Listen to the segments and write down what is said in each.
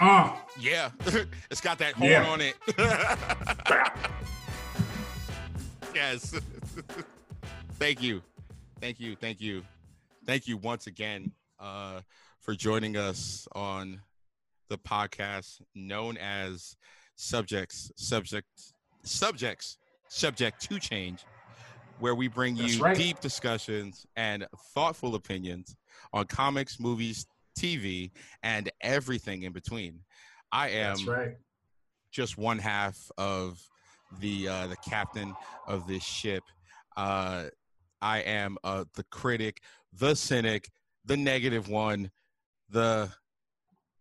Uh, Yeah, it's got that horn Yeah. on it. yes. thank you, thank you, thank you, thank you once again uh, for joining us on the podcast known as Subjects, Subject, Subjects, Subject to Change, where we bring you right. deep discussions and thoughtful opinions on comics, movies, TV, and everything in between. I am right. just one half of the uh, the captain of this ship. Uh, I am uh, the critic, the cynic, the negative one, the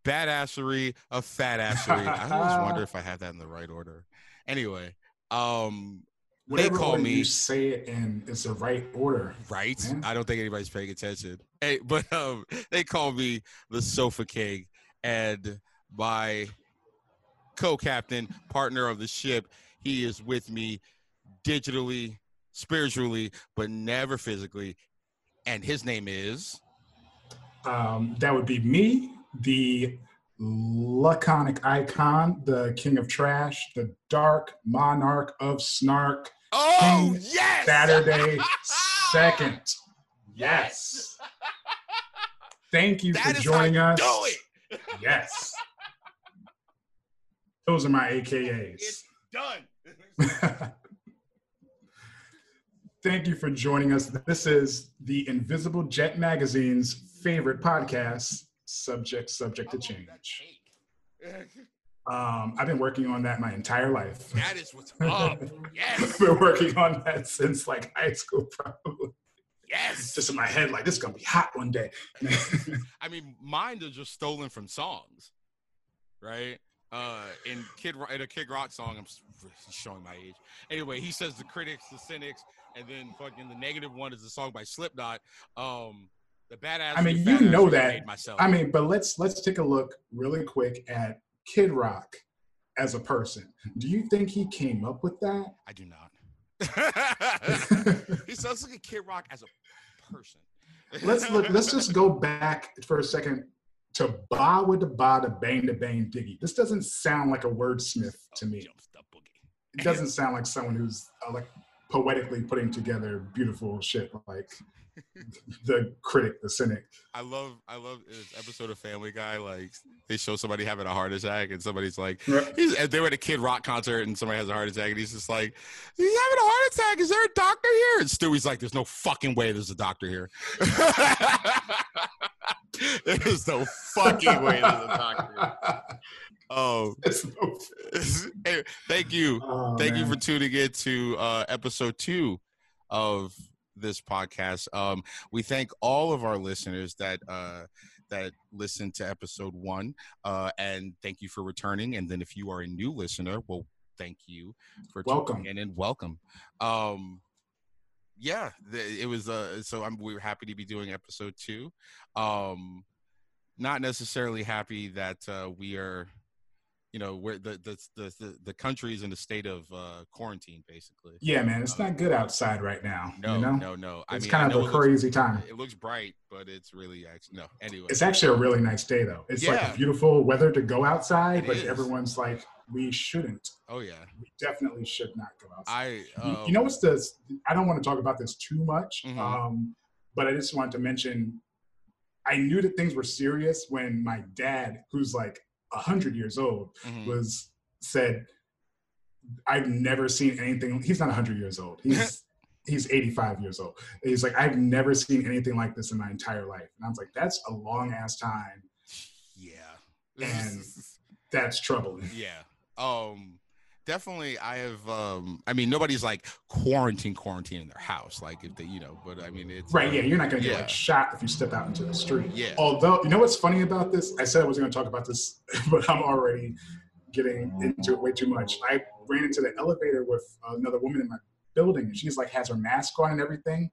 badassery of fatassery. I always wonder if I have that in the right order. Anyway, um, Whatever call order me- you say it in is the right order. right? Man. I don't think anybody's paying attention. Hey, but um, they call me the Sofa King, and my co-captain, partner of the ship, he is with me digitally, spiritually, but never physically. And his name is Um, that would be me, the laconic icon, the king of trash, the dark monarch of snark, Oh yes, Saturday second. Yes. Thank you That for is joining us. Do it. Yes. Those are my AKAs. It's done. Thank you for joining us. This is the Invisible Jet Magazine's favorite podcast, Subject Subject to How long did that Change. Um, I've been working on that my entire life. That is what's up. Yes. I've been working on that since like high school, probably. Yes. Just in my head, like this is gonna be hot one day. I mean, mine are just stolen from songs, right? Uh, in Kid in a Kid Rock song, I'm showing my age. Anyway, he says the critics, the cynics, and then fucking the negative one is a song by Slipknot. Um, the badass. I mean, you know that. Myself. I mean, but let's let's take a look really quick at Kid Rock as a person. Do you think he came up with that? I do not. he sounds like a Kid Rock as a person. let's look. Let's just go back for a second to ba with the ba to bang to bang diggy. This doesn't sound like a wordsmith to me. Jumps the boogie. It doesn't sound like someone who's uh, like poetically putting together beautiful shit like the critic, the cynic. I love I love this episode of Family Guy. Like they show somebody having a heart attack, and somebody's like, he's, they were at a Kid Rock concert, and somebody has a heart attack, and he's just like, he's having a heart attack. Is there a doctor here? And Stewie's like, there's no fucking way there's a doctor here. there's no fucking way there's a doctor. Here. Oh, no- hey, thank you Oh, thank you for tuning in to uh, episode two of this podcast. Um, we thank all of our listeners that uh, that listened to episode one, uh, and thank you for returning. And then if you are a new listener, well, thank you for Welcome. in and welcome. Um, yeah, the, it was. Uh, so I'm, we were happy to be doing episode two. Um, not necessarily happy that uh, we are you know where the the the the, the country's in a state of uh quarantine basically Yeah, man, it's not good outside right now. no you know? no no i it's mean kind of a it looks- crazy time. it looks bright but it's really actually no anyway It's actually a really nice day though. It's Yeah. like beautiful weather to go outside, It but is. everyone's like, we shouldn't. oh yeah We definitely should not go outside. i You- um, you know what's the? I don't want to talk about this too much, Mhm. um, but I just wanted to mention. I knew that things were serious when my dad, who's like hundred years old, mhm. was said, "I've never seen anything." He's not hundred years old. He's he's 85 years old. He's like, "I've never seen anything like this in my entire life," and I was like, "That's a long ass time. yeah And- That's troubling." yeah um definitely i have um i mean nobody's like quarantine quarantine in their house like if they you know but i mean it's Right? Yeah, you're not gonna get like shot if you step out into the street. yeah Although, you know what's funny about this? I said I wasn't going to talk about this, but I'm already getting into it way too much. I ran into the elevator with another woman in my building, and she's like has her mask on and everything.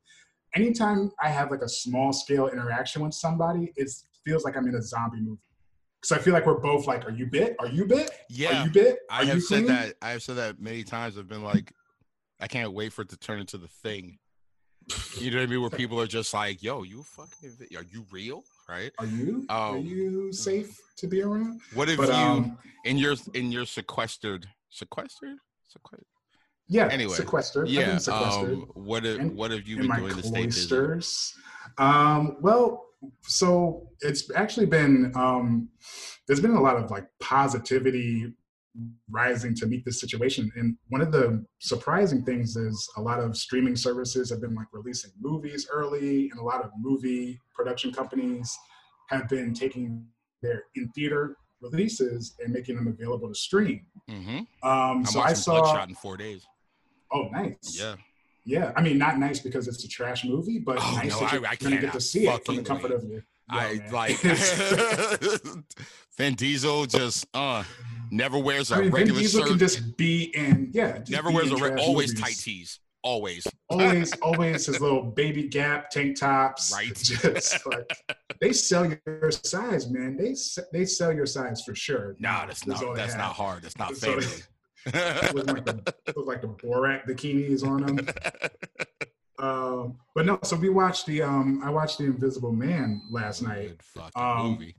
Anytime I have like a small scale interaction with somebody, it feels like I'm in a zombie movie. Because I feel like we're both like, "Are you bit? Are you bit? yeah Are you bit? I have said clean?" that. I have said that many times. I've been like, I can't wait for it to turn into the thing. You know what I mean? Where people are just like, "Yo, you fucking, are you real?" Right? Are you? Are Um, you safe? to be around. What have But you um, in your in your sequestered sequestered sequestered? yeah, Anyway, sequestered. Yeah. sequestered Um, what have what have you in been doing to stay busy? Um, well, so it's actually been um, there's been a lot of like positivity rising to meet this situation. And one of the surprising things is a lot of streaming services have been like releasing movies early, and a lot of movie production companies have been taking their in theater releases and making them available to stream. Mm-hmm. Um, I'm so I saw. Bloodshot in four days. Oh, nice. Yeah. Yeah, I mean, not nice because it's a trash movie, but Oh, nice no, that I- you're I gonna get to see it from the comfort wait. of your. Yo, I man. like Vin Diesel just uh never wears a I mean, Vin regular Diesel shirt. can just be in, yeah, never wears a re- always movies. tight tees. Always. Always, always his little baby gap tank tops. Right. Just like they sell your size, man. They they sell your size for sure. Nah, that's That's not that's not hard. That's not all fair. Look like the look like the Borat bikinis on them. Um, but no, so we watched the um I watched the Invisible Man last night. Good fucking Um, movie.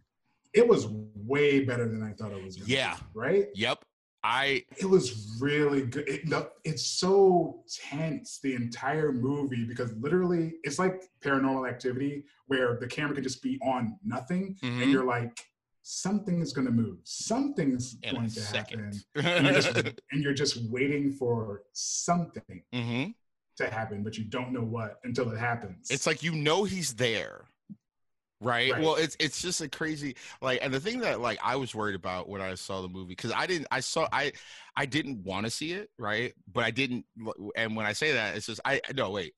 It was way better than I thought it was. Gonna Yeah. be, right. Yep. I It was really good. It, it's so tense the entire movie because literally it's like Paranormal Activity where the camera can just be on nothing and mhm, you're like something is going to move, something's in going to second. happen, and you're, just, and you're just waiting for something Mhm. to happen, but you don't know what until it happens. It's like you know he's there. Right? Right. Well, it's it's just a crazy like and the thing that like I was worried about when I saw the movie cuz I didn't I saw I I didn't want to see it, right? But I didn't and when I say that it's just I no wait.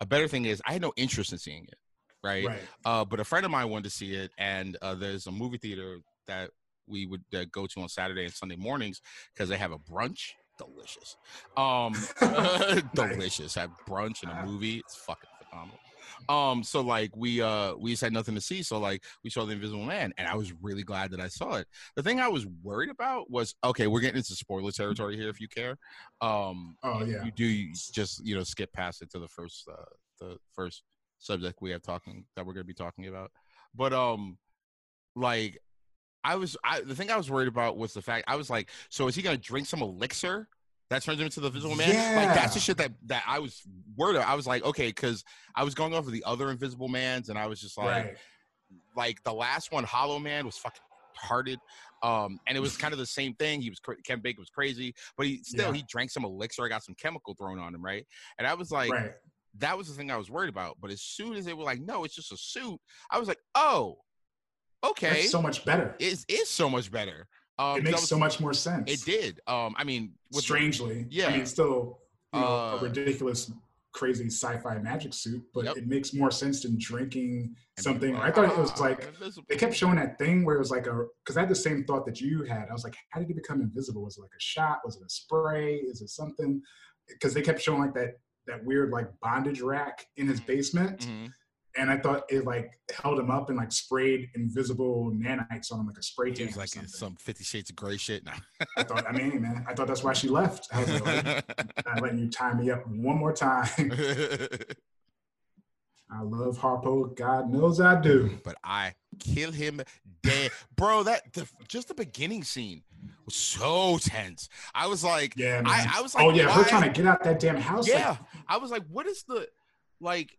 A better thing is I had no interest in seeing it, right? right. Uh but a friend of mine wanted to see it and uh there's a movie theater that we would uh, go to on Saturday and Sunday mornings cuz they have a brunch delicious. Um delicious. Have brunch and a movie. It's fucking phenomenal. Um, so like we uh we just had nothing to see, so like we saw the Invisible Man, and I was really glad that I saw it. The thing I was worried about was okay, we're getting into spoiler territory here if you care. Um Oh yeah. you do you just you know skip past it to the first uh the first subject we have talking that we're gonna be talking about. But um like I was I the thing I was worried about was the fact I was like, so is he gonna drink some elixir that turns him into the Invisible Man? Yeah. Like that's the shit that that I was worried. About. I was like, okay, because I was going off of the other Invisible Mans, and I was just like, right. like the last one, Hollow Man, was fucking hearted. Um, and it was kind of the same thing. He was Kevin Bacon was crazy, but he still Yeah. he drank some elixir. I got some chemical thrown on him, right? And I was like, right. That was the thing I was worried about. But as soon as they were like, no, it's just a suit, I was like, oh, okay, That's so much better. it is so much better. Um, it makes was- so much more sense. It did. Um, I mean, with the- strangely. yeah. I mean, still, you know, Uh, a ridiculous, crazy sci-fi magic suit, but Yep. it makes more sense than drinking something. people I thought it was "Ah, like invisible." they kept showing that thing where it was like a because I had the same thought that you had. I was like, how did he become invisible? Was it like a shot? Was it a spray? Is it something? Because they kept showing like that that weird like bondage rack in his basement, Mhm. and I thought it like held him up and like sprayed invisible nanites on him like a spray He can. was or like some Fifty Shades of Grey shit. Nah. I thought, I mean, man, I thought that's why she left. I was like, I'm letting you tie me up one more time. I love Harpo. God knows I do. but I kill him dead, bro. That the, just the beginning scene was so tense. I was like, Yeah, man. I, I was like, oh yeah, her why- trying to get out that damn house. like, yeah. I was like, what is the like?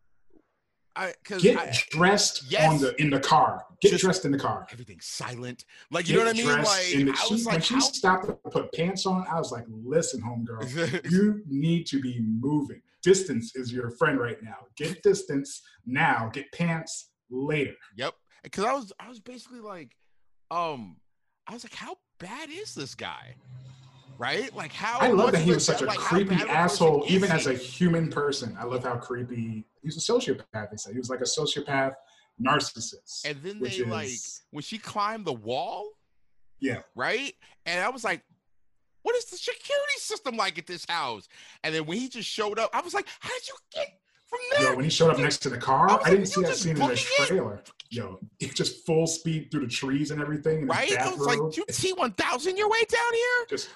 I get dressed Yes. on the in the car. Get Just- dressed in the car. everything's silent. Like you know what I mean? Like in the- I she- was when like, she how? stopped to put pants on, I was like, listen, homegirl, you need to be moving. Distance is your friend right now. Get distance now. Get pants later. Yep. Because I was I was basically like, um, I was like, how bad is this guy? Right? Like how I love that he was such a like, creepy bad of a person asshole, even he? as a human person. I love how creepy he's a sociopath. They say he was like a sociopath narcissist. And then they like when she climbed the wall, yeah, right? And I was like, what is the security system like at this house? And then when he just showed up, I was like, how did you get from there? yo, when he showed up next to the car, I I, didn't see that scene in the trailer. Yo, just full speed through the trees and everything. In right? I was like, you T one thousand your way down here? just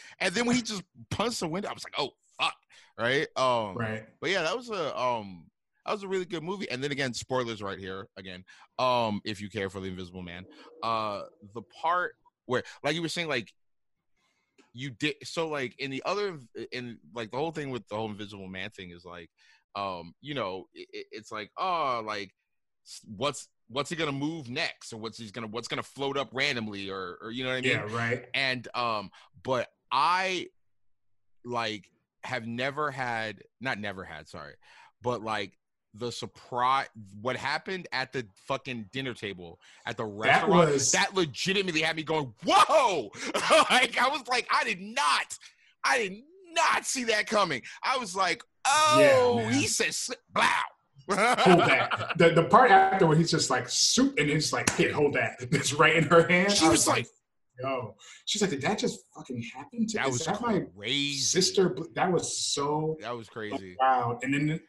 and then when he just punched the window, I was like, oh fuck. Right? Um right. but yeah, that was a um that was a really good movie. And then again, spoilers right here again. Um, if you care for the Invisible Man, uh, the part where, like you were saying, like you did so, like in the other, in like the whole thing with the whole Invisible Man thing is like, um, you know, it, it's like, oh, like what's what's he gonna move next, or what's he's gonna what's gonna float up randomly, or or you know what I mean? Yeah, right. And um, but I like have never had not never had sorry but like the surprise what happened at the fucking dinner table at the restaurant that, was, that legitimately had me going whoa like i was like i did not i did not see that coming i was like oh Yeah, he says wow hold that. The the part after where he's just like soup and it's like, hit, hold that. It's right in her hand. she I was like yo. She's like, did that just fucking happen to that was that my crazy sister? That was so that was crazy Wow. And then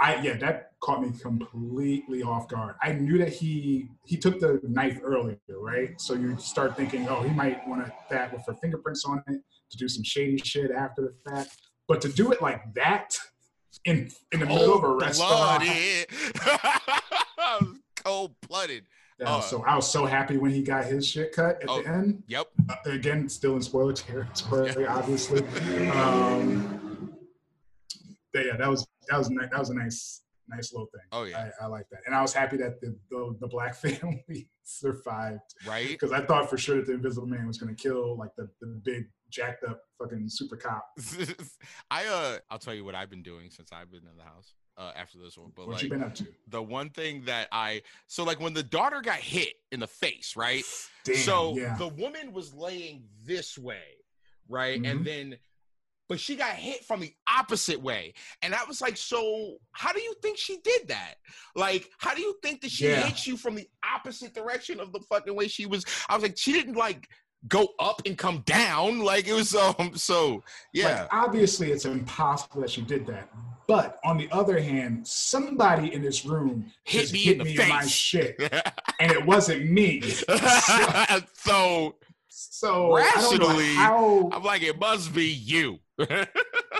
I yeah, that caught me completely off guard. I knew that he he took the knife earlier, right? So you start thinking, oh, he might want to that with her fingerprints on it to do some shady shit after the fact. But to do it like that in in the middle of a restaurant. cold blooded Uh, so I was so happy when he got his shit cut at Oh. the end. yep Uh, again, still in spoiler territory, obviously. Um, but yeah, that was that was that was a nice nice little thing. oh yeah I, I like that, and I was happy that the the, the black family survived right because I thought for sure that the Invisible Man was going to kill like the, the big jacked up fucking super cop. I uh I'll tell you what I've been doing since I've been in the house uh after this one. But What like you been up to? the one thing that I so like when the daughter got hit in the face, right? Damn, so yeah, the woman was laying this way, right? Mhm. And then but she got hit from the opposite way. And I was like, so how do you think she did that? Like, how do you think that she Yeah. hit you from the opposite direction of the fucking way she was? I was like, she didn't like go up and come down. Like it was um so yeah. Like, obviously, it's impossible that she did that. But on the other hand, somebody in this room Hit me hit in the me in my face. shit, and it wasn't me. so So I don't know Rationally, how I'm like, it must be you.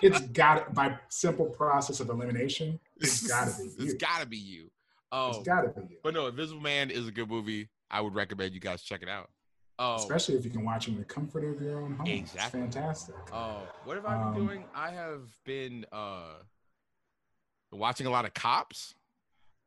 it's got by simple process of elimination. It's gotta be It's you. gotta be you. It's Oh, gotta be you. but no, Invisible Man is a good movie. I would recommend you guys check it out. Oh, Especially if you can watch them in the comfort of your own home. Exactly. It's fantastic. oh, what have I been Um, doing? I have been uh watching a lot of Cops.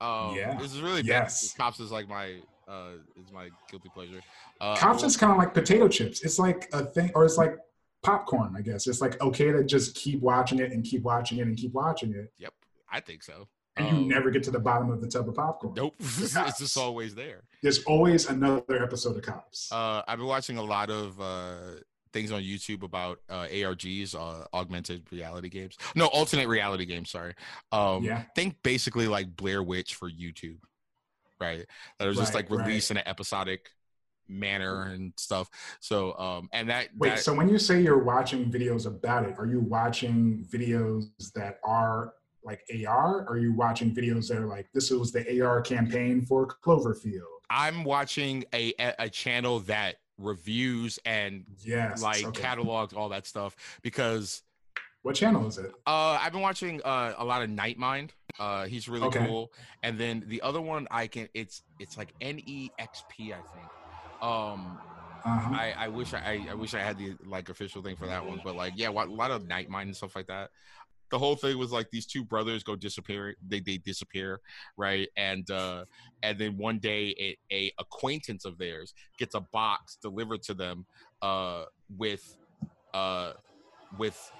Um, Yeah. this is really bad. Yes. Cops is like my uh is my guilty pleasure. Uh, Cops is kind of like potato chips. It's like a thing, or it's like popcorn, I guess. It's like okay to just keep watching it and keep watching it and keep watching it, Yep, I think so. And Um, you never get to the bottom of the tub of popcorn. Nope, it's just always there. There's always another episode of Cops. Uh, I've been watching a lot of uh, things on YouTube about uh, ARGs, uh, augmented reality games. No, alternate reality games. Sorry. Um, yeah, Think basically like Blair Witch for YouTube, right? That was just like released in an episodic manner and stuff. So, um, and that Wait, that, so when you say you're watching videos about it, are you watching videos that are like AR? Are you watching videos that are like this was the AR campaign for Cloverfield? I'm watching a a channel that reviews and Yes. like okay. catalogs all that stuff because What channel is it? Uh, I've been watching uh, a lot of Nightmind. Uh, he's really Okay. cool. And then the other one, I can. It's it's like N E X P, I think. Um, Uh-huh. I, I wish I, I wish I had the like official thing for that one, but like yeah, a lot of Nightmind and stuff like that. The whole thing was like these two brothers go disappear. They they disappear, right? And uh, and then one day a, a acquaintance of theirs gets a box delivered to them uh, with uh, with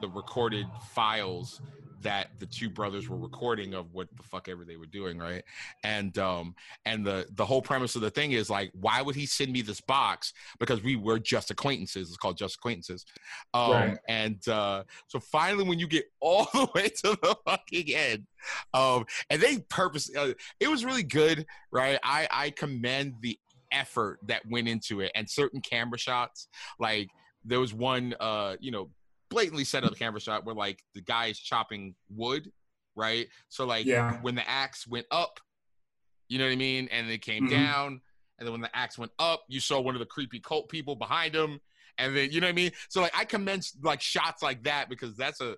the recorded files that the two brothers were recording of what the fuck ever they were doing right? And um and the the whole premise of the thing is like why would he send me this box? Because we were just acquaintances. It's called just acquaintances. Um Right. and uh so finally when you get all the way to the fucking end um and they purposely uh, it was really good right? I i commend the effort that went into it and certain camera shots. Like there was one uh you know blatantly set up a camera shot where like the guy is chopping wood right so like Yeah. when the axe went up you know what i mean and it came Mhm. down and then when the axe went up you saw one of the creepy cult people behind him and then you know what i mean so like i commenced like shots like that because that's a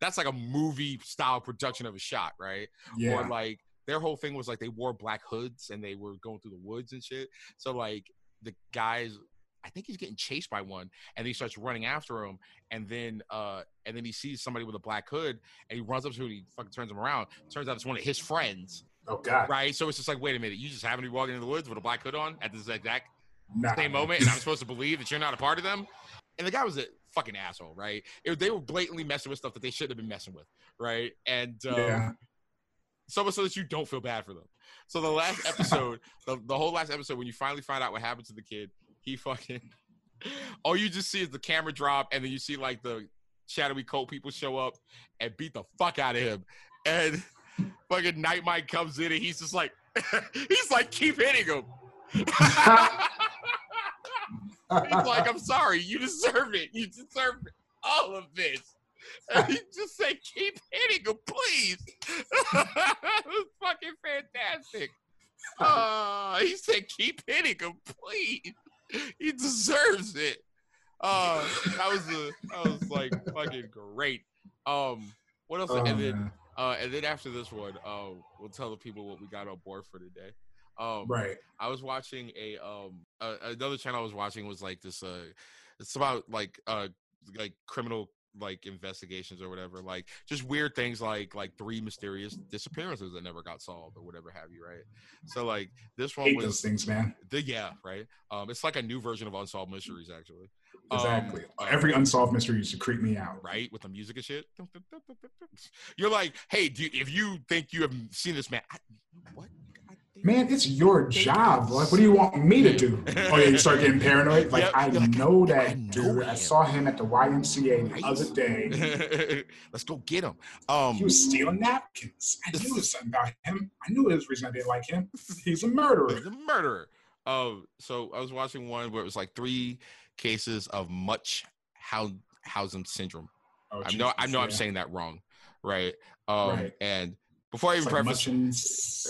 that's like a movie style production of a shot, right? Yeah. Or like their whole thing was like they wore black hoods and they were going through the woods and shit. So like the guys I think he's getting chased by one, and he starts running after him, and then uh, and then he sees somebody with a black hood, and he runs up to him, and he fucking turns him around. Turns out it's one of his friends, oh God. right? So it's just like, wait a minute, you just happen to be walking in the woods with a black hood on at this exact Nah, same moment, and I'm supposed to believe that you're not a part of them. And the guy was a fucking asshole, right? It- they were blatantly messing with stuff that they shouldn't have been messing with, right? And um, Yeah. so much so that you don't feel bad for them. So the last episode, the, the whole last episode, when you finally find out what happened to the kid, he fucking all you just see is the camera drop, and then you see like the shadowy coat people show up and beat the fuck out of him. And fucking Nightmind comes in and he's just like he's like, keep hitting him. He's like, I'm sorry, you deserve it. You deserve all of this. And he just said, keep hitting him, please. it was fucking fantastic. Uh, he said, keep hitting him, please. He deserves it. Uh, that was a, that was like fucking great. Um, what else? Oh, and then, uh, and then after this one, uh, we'll tell the people what we got on board for today. Um, Right. I was watching a um uh, another channel I was watching was like this uh it's about like uh like criminal like investigations or whatever like just weird things like like three mysterious disappearances that never got solved or whatever have you right? So like this one was those things, man. the yeah right? Um it's like a new version of unsolved mysteries actually Exactly. uh, Every unsolved mystery used to creep me out. right with the music and shit you're like hey do you, if you think you have seen this man I, what. Man, it's your job. Like, what do you want me to do? Oh yeah, you start getting paranoid. Like Yep, I like, know that I know dude. I saw him at the YMCA the other day. Let's go get him. Um, He was stealing napkins. I knew something about him. I knew his reason I didn't like him. He's a murderer. he's a murderer. Um, so I was watching one where it was like three cases of much Hausen syndrome. Oh, I know, I know, I'm saying that wrong, right? Um, Right. and before I even like preface,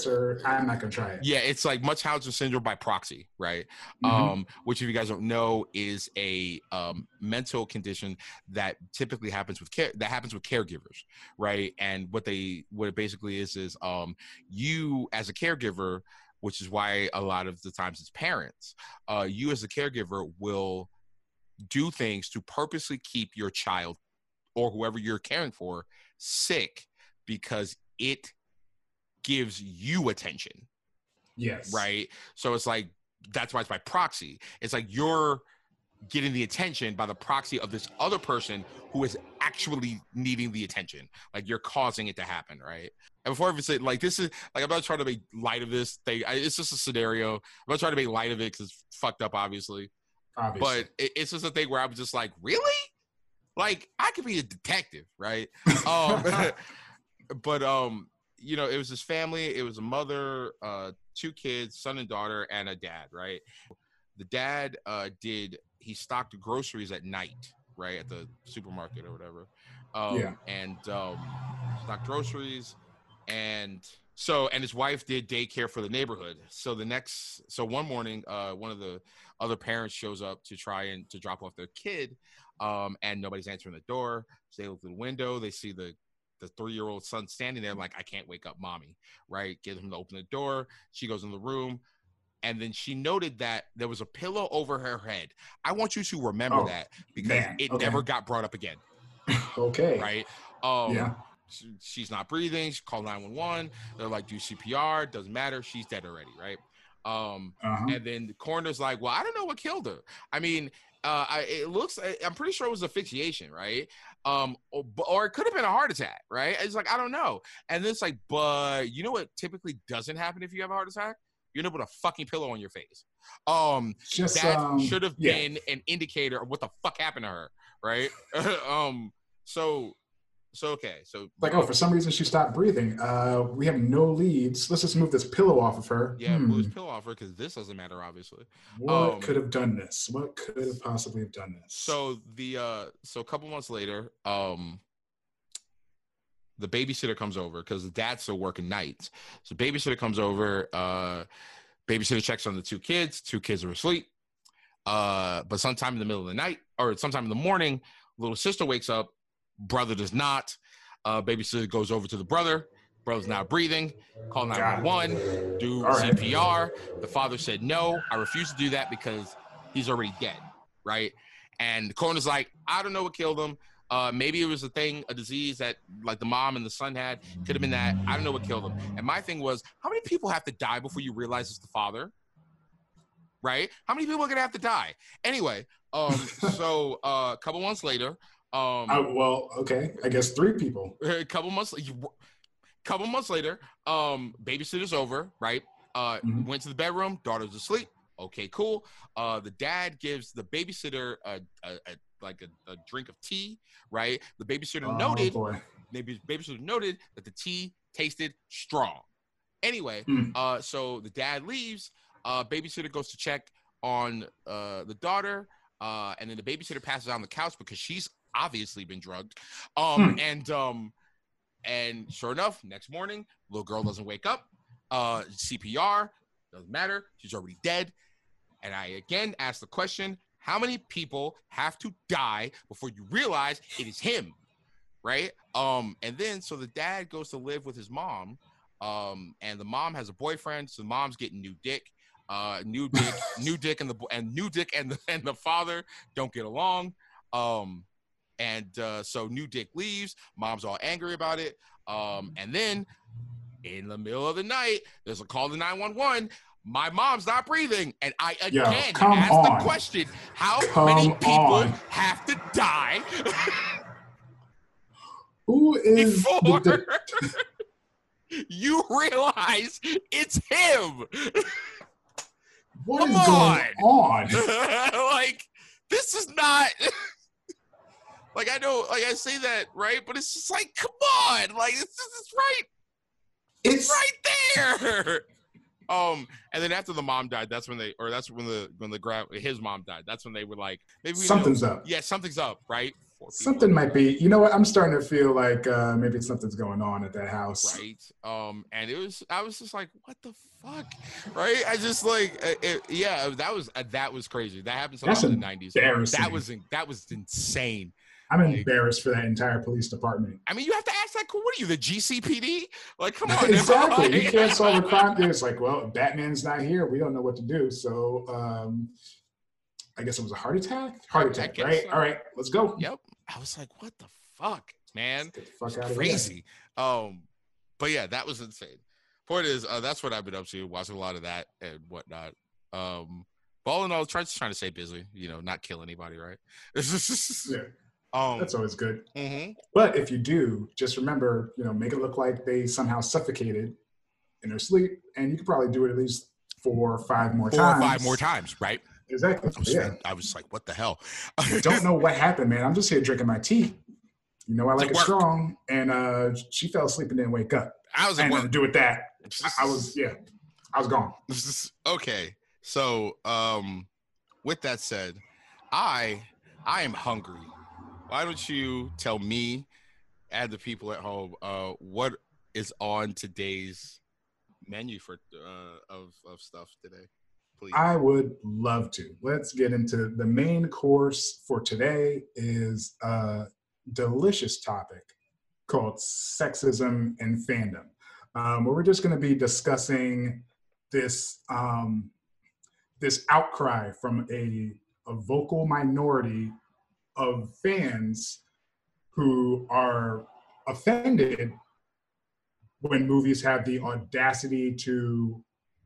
sir. I'm not gonna try it. yeah, it's like much Hausen syndrome by proxy, right? Mhm. um, which if you guys don't know is a um, mental condition that typically happens with care that happens with caregivers right and what they what it basically is is um, you as a caregiver which is why a lot of the times it's parents uh, you as a caregiver will do things to purposely keep your child or whoever you're caring for sick because it gives you attention yes. right? So it's like that's why it's by proxy. It's like you're getting the attention by the proxy of this other person who is actually needing the attention. Like you're causing it to happen, right? And before I even say like this is like I'm not trying to make light of this thing. I, it's just a scenario. I'm not trying to make light of it because it's fucked up, obviously. Obviously. But it, it's just a thing where I was just like, really? Like I could be a detective, right? Um, but um, you know, it was his family. It was a mother, uh, two kids, son and daughter, and a dad, right? The dad uh, did he stocked groceries at night, right, at the supermarket or whatever. Um, Yeah. And um, stocked groceries, and so and his wife did daycare for the neighborhood. So the next, so one morning, uh, one of the other parents shows up to try and to drop off their kid, um, and nobody's answering the door. So they look through the window, they see the the three year old son standing there, like, I can't wake up mommy, right? Get him to open the door. She goes in the room. And then she noted that there was a pillow over her head. I want you to remember Oh, that because man, it okay. never got brought up again, okay. right? Um, Yeah. she- she's not breathing. She called 911. They're like, do CPR. Doesn't matter. She's dead already, right? Um, Uh-huh. and then the coroner's like, well, I don't know what killed her. I mean, uh, I, it looks, I- I'm pretty sure it was asphyxiation, right? Um, or, or it could have been a heart attack, right? It's like, I don't know. And then it's like, but you know what typically doesn't happen if you have a heart attack? You end up with a fucking pillow on your face. Um, Just that um, should have yeah. been an indicator of what the fuck happened to her, right? um, so, so okay, so like, oh, for some reason she stopped breathing. Uh, we have no leads. Let's just move this pillow off of her. yeah, Hmm, blew his pillow off her because this doesn't matter, obviously. What um, could have done this? What could have possibly have done this? So the uh so a couple months later, um the babysitter comes over because the dad's still working nights. So babysitter comes over, uh babysitter checks on the two kids, two kids are asleep. Uh but sometime in the middle of the night or sometime in the morning, little sister wakes up, brother does not. Uh, babysitter goes over to the brother. Brother's not breathing. Call 911. Do right. CPR. The father said no. I refuse to do that because he's already dead, right? And the coroner's like, I don't know what killed him. Uh, maybe it was a thing, a disease that like the mom and the son had. Could have been that. I don't know what killed him. And my thing was, how many people have to die before you realize it's the father? Right? How many people are gonna have to die? Anyway, um, so uh, a couple months later, um, Oh, well, okay. I guess three people. a couple months you, couple months later um babysitter's over right uh Mhm. went to the bedroom daughter's asleep okay cool uh the dad gives the babysitter a, a, a like a, a drink of tea right the babysitter Oh, noted boy. maybe babysitter noted that the tea tasted strong anyway Hmm. uh so the dad leaves uh babysitter goes to check on uh the daughter uh and then the babysitter passes out on the couch because she's obviously been drugged um Hmm. and um and sure enough next morning little girl doesn't wake up uh cpr doesn't matter she's already dead and i again ask the question how many people have to die before you realize it is him right? Um and then so the dad goes to live with his mom um and the mom has a boyfriend so the mom's getting new dick uh new dick new dick and the and new dick and the and the father don't get along um and uh so new dick leaves mom's all angry about it um and then in the middle of the night there's a call to 911 my mom's not breathing and i Yo, again come ask on. the question how Come many people on. have to die Who is before the, the, you realize it's him. what Come is going on? like this is not like I know like I say that right, but it's just like come on, like it's it's right It's right there. Um, and then after the mom died, that's when they, or that's when the when the grab his mom died. That's when they were like, maybe we know- something's up. yeah, something's up, right? Something might be. You know what? I'm starting to feel like uh, maybe something's going on at that house. right um and it was i was just like what the fuck right i just like uh, it, yeah that was uh, that was crazy that happened in the 90s that was that was insane I'm Like- embarrassed for that entire police department. i mean you have to ask that what are you the gcpd like come on exactly. You can't solve a crime. It's like, well, Batman's not here. We don't know what to do. So um, I guess it was a heart attack. Heart attack, right? so. All right, let's go. yep i was like what the fuck man the fuck It's out of crazy. Um, but yeah, that was insane. Point is, uh, that's what I've been up to, watching a lot of that and whatnot. Um, but all in all, trying trying to stay busy, you know, not kill anybody, right? Yeah, um, that's always good. mhm. But if you do, just remember, you know, make it look like they somehow suffocated in their sleep, and you could probably do it at least four or five more four or times. five more times, right? Exactly. I was, Yeah. I was like, what the hell? I Don't know what happened, man. I'm just here drinking my tea. You know, I like It strong, and uh, she fell asleep and didn't wake up. I was I had to do with that. I, I was, yeah, I was gone. okay. So, um, with that said, I I am hungry. Why don't you tell me and the people at home uh, what is on today's menu for uh, of of stuff today, please? I would love to. Let's get into the main course for today is a delicious topic called sexism and fandom. Um, where we're just going to be discussing this um, this outcry from a, a vocal minority of fans who are offended when movies have the audacity to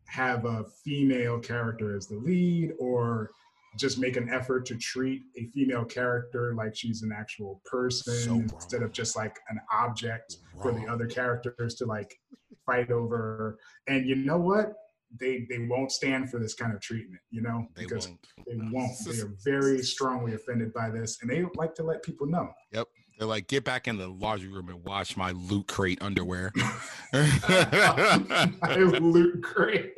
have a female character as the lead or just make an effort to treat a female character like she's an actual person So instead of just like an object for the other characters to like fight over. And you know what they they won't stand for this kind of treatment you know They because won't. they won't they are very strongly offended by this and they like to let people know Yep. They're like, get back in the laundry room and wash my loot crate underwear. I loot great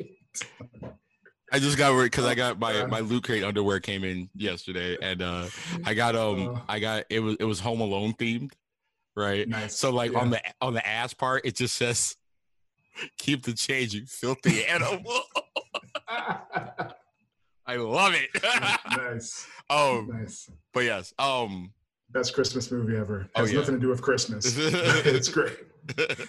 I just got because I got my my loot crate underwear came in yesterday, and uh I got um Uh. I got it was it was Home Alone themed, right? nice So like Yeah. on the on the ass part, it just says, "Keep the change, you filthy animal." I love it. nice um, nice but yes, um, Best Christmas movie ever. Oh, Has yeah. nothing to do with Christmas. it's great.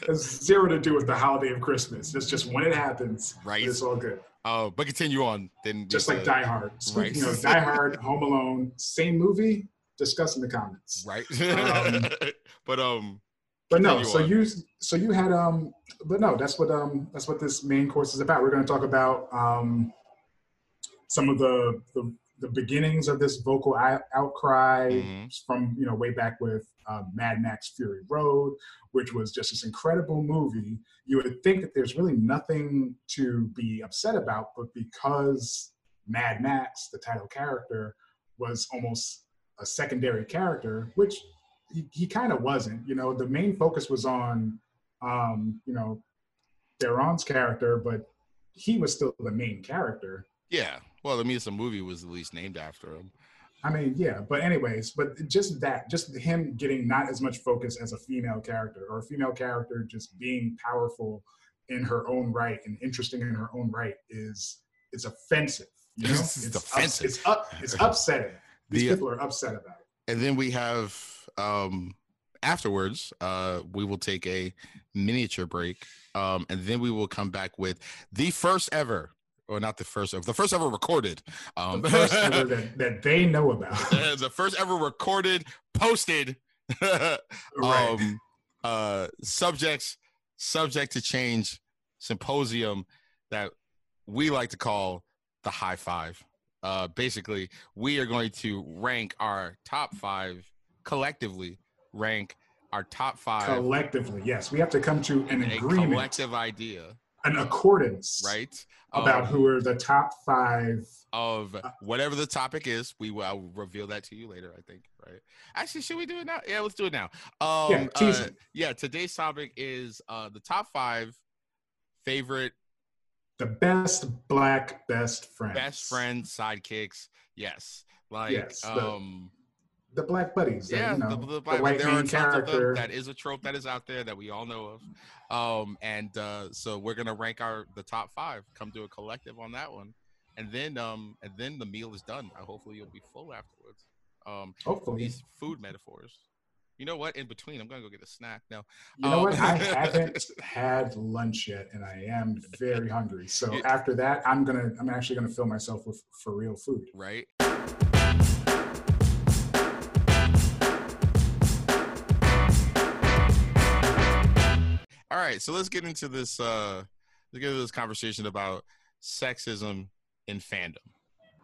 Has zero to do with the holiday of Christmas. It's just when it happens, right. it's all good. Uh, but continue on. Then Just like Die Hard. Speaking right. of Die Hard, Home Alone, same movie. Discuss in the comments. right. Um, but um, But no, so you so you had um but no, that's what um that's what this main course is about. We're going to talk about um some of the the, the beginnings of this vocal out- outcry Mhm. from you know way back with um, Mad Max Fury Road, which was just this incredible movie. You would think that there's really nothing to be upset about, but because Mad Max, the title character, was almost a secondary character, which he, he kind of wasn't. You know, the main focus was on, um, you know, Theron's character, but he was still the main character. yeah. Well, I mean, the movie was at least named after him. I mean, yeah, but anyways, but just that, just him getting not as much focus as a female character or a female character just being powerful in her own right and interesting in her own right is it's offensive. You know, It's it's offensive. Ups, it's up. It's upsetting. These The- people are upset about it. And then we have um afterwards, uh, we will take a miniature break. Um, and then we will come back with the first ever, or not the first ever, the first ever recorded. Um The first ever that, that they know about. the first ever recorded, posted right. um uh subjects subject to change symposium that we like to call the high five uh basically we are going to rank our top five collectively rank our top five Collectively, yes, we have to come to an agreement, collective idea. An accordance, right. about Um, who are the top five. of whatever the topic is we will I'll reveal that to you later i think right? Actually should we do it now? Yeah let's do it now. Um Yeah, uh, yeah today's topic is uh the top five favorite The best black best friends. best friends sidekicks yes like Yes, the- um The black buddies. that, yeah you know, the, the, the white there main tons of them. character. that is a trope that is out there that we all know of um and uh so we're gonna rank our the top five come to a collective on that one and then um and then the meal is done uh, hopefully you'll be full afterwards um Hopefully. these food metaphors you know what in between i'm gonna go get a snack now You know what? um, I haven't had lunch yet, and I am very hungry. So Yeah. after that, I'm gonna. I'm actually gonna fill myself with for real food. right all right so let's get into this uh let's get into this conversation about sexism in fandom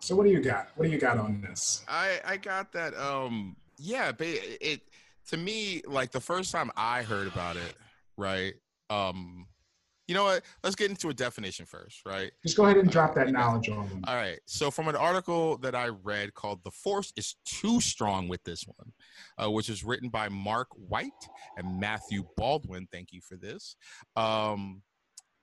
So what do you got? What do you got on this? i i got that um yeah ba- it to me like the first time i heard about it right um you know what let's get into a definition first right Just go ahead and drop that knowledge on them. All right. So, from an article that I read called The Force is Too Strong with this one, uh, which is written by Mark White and Matthew Baldwin. Thank you for this. Um,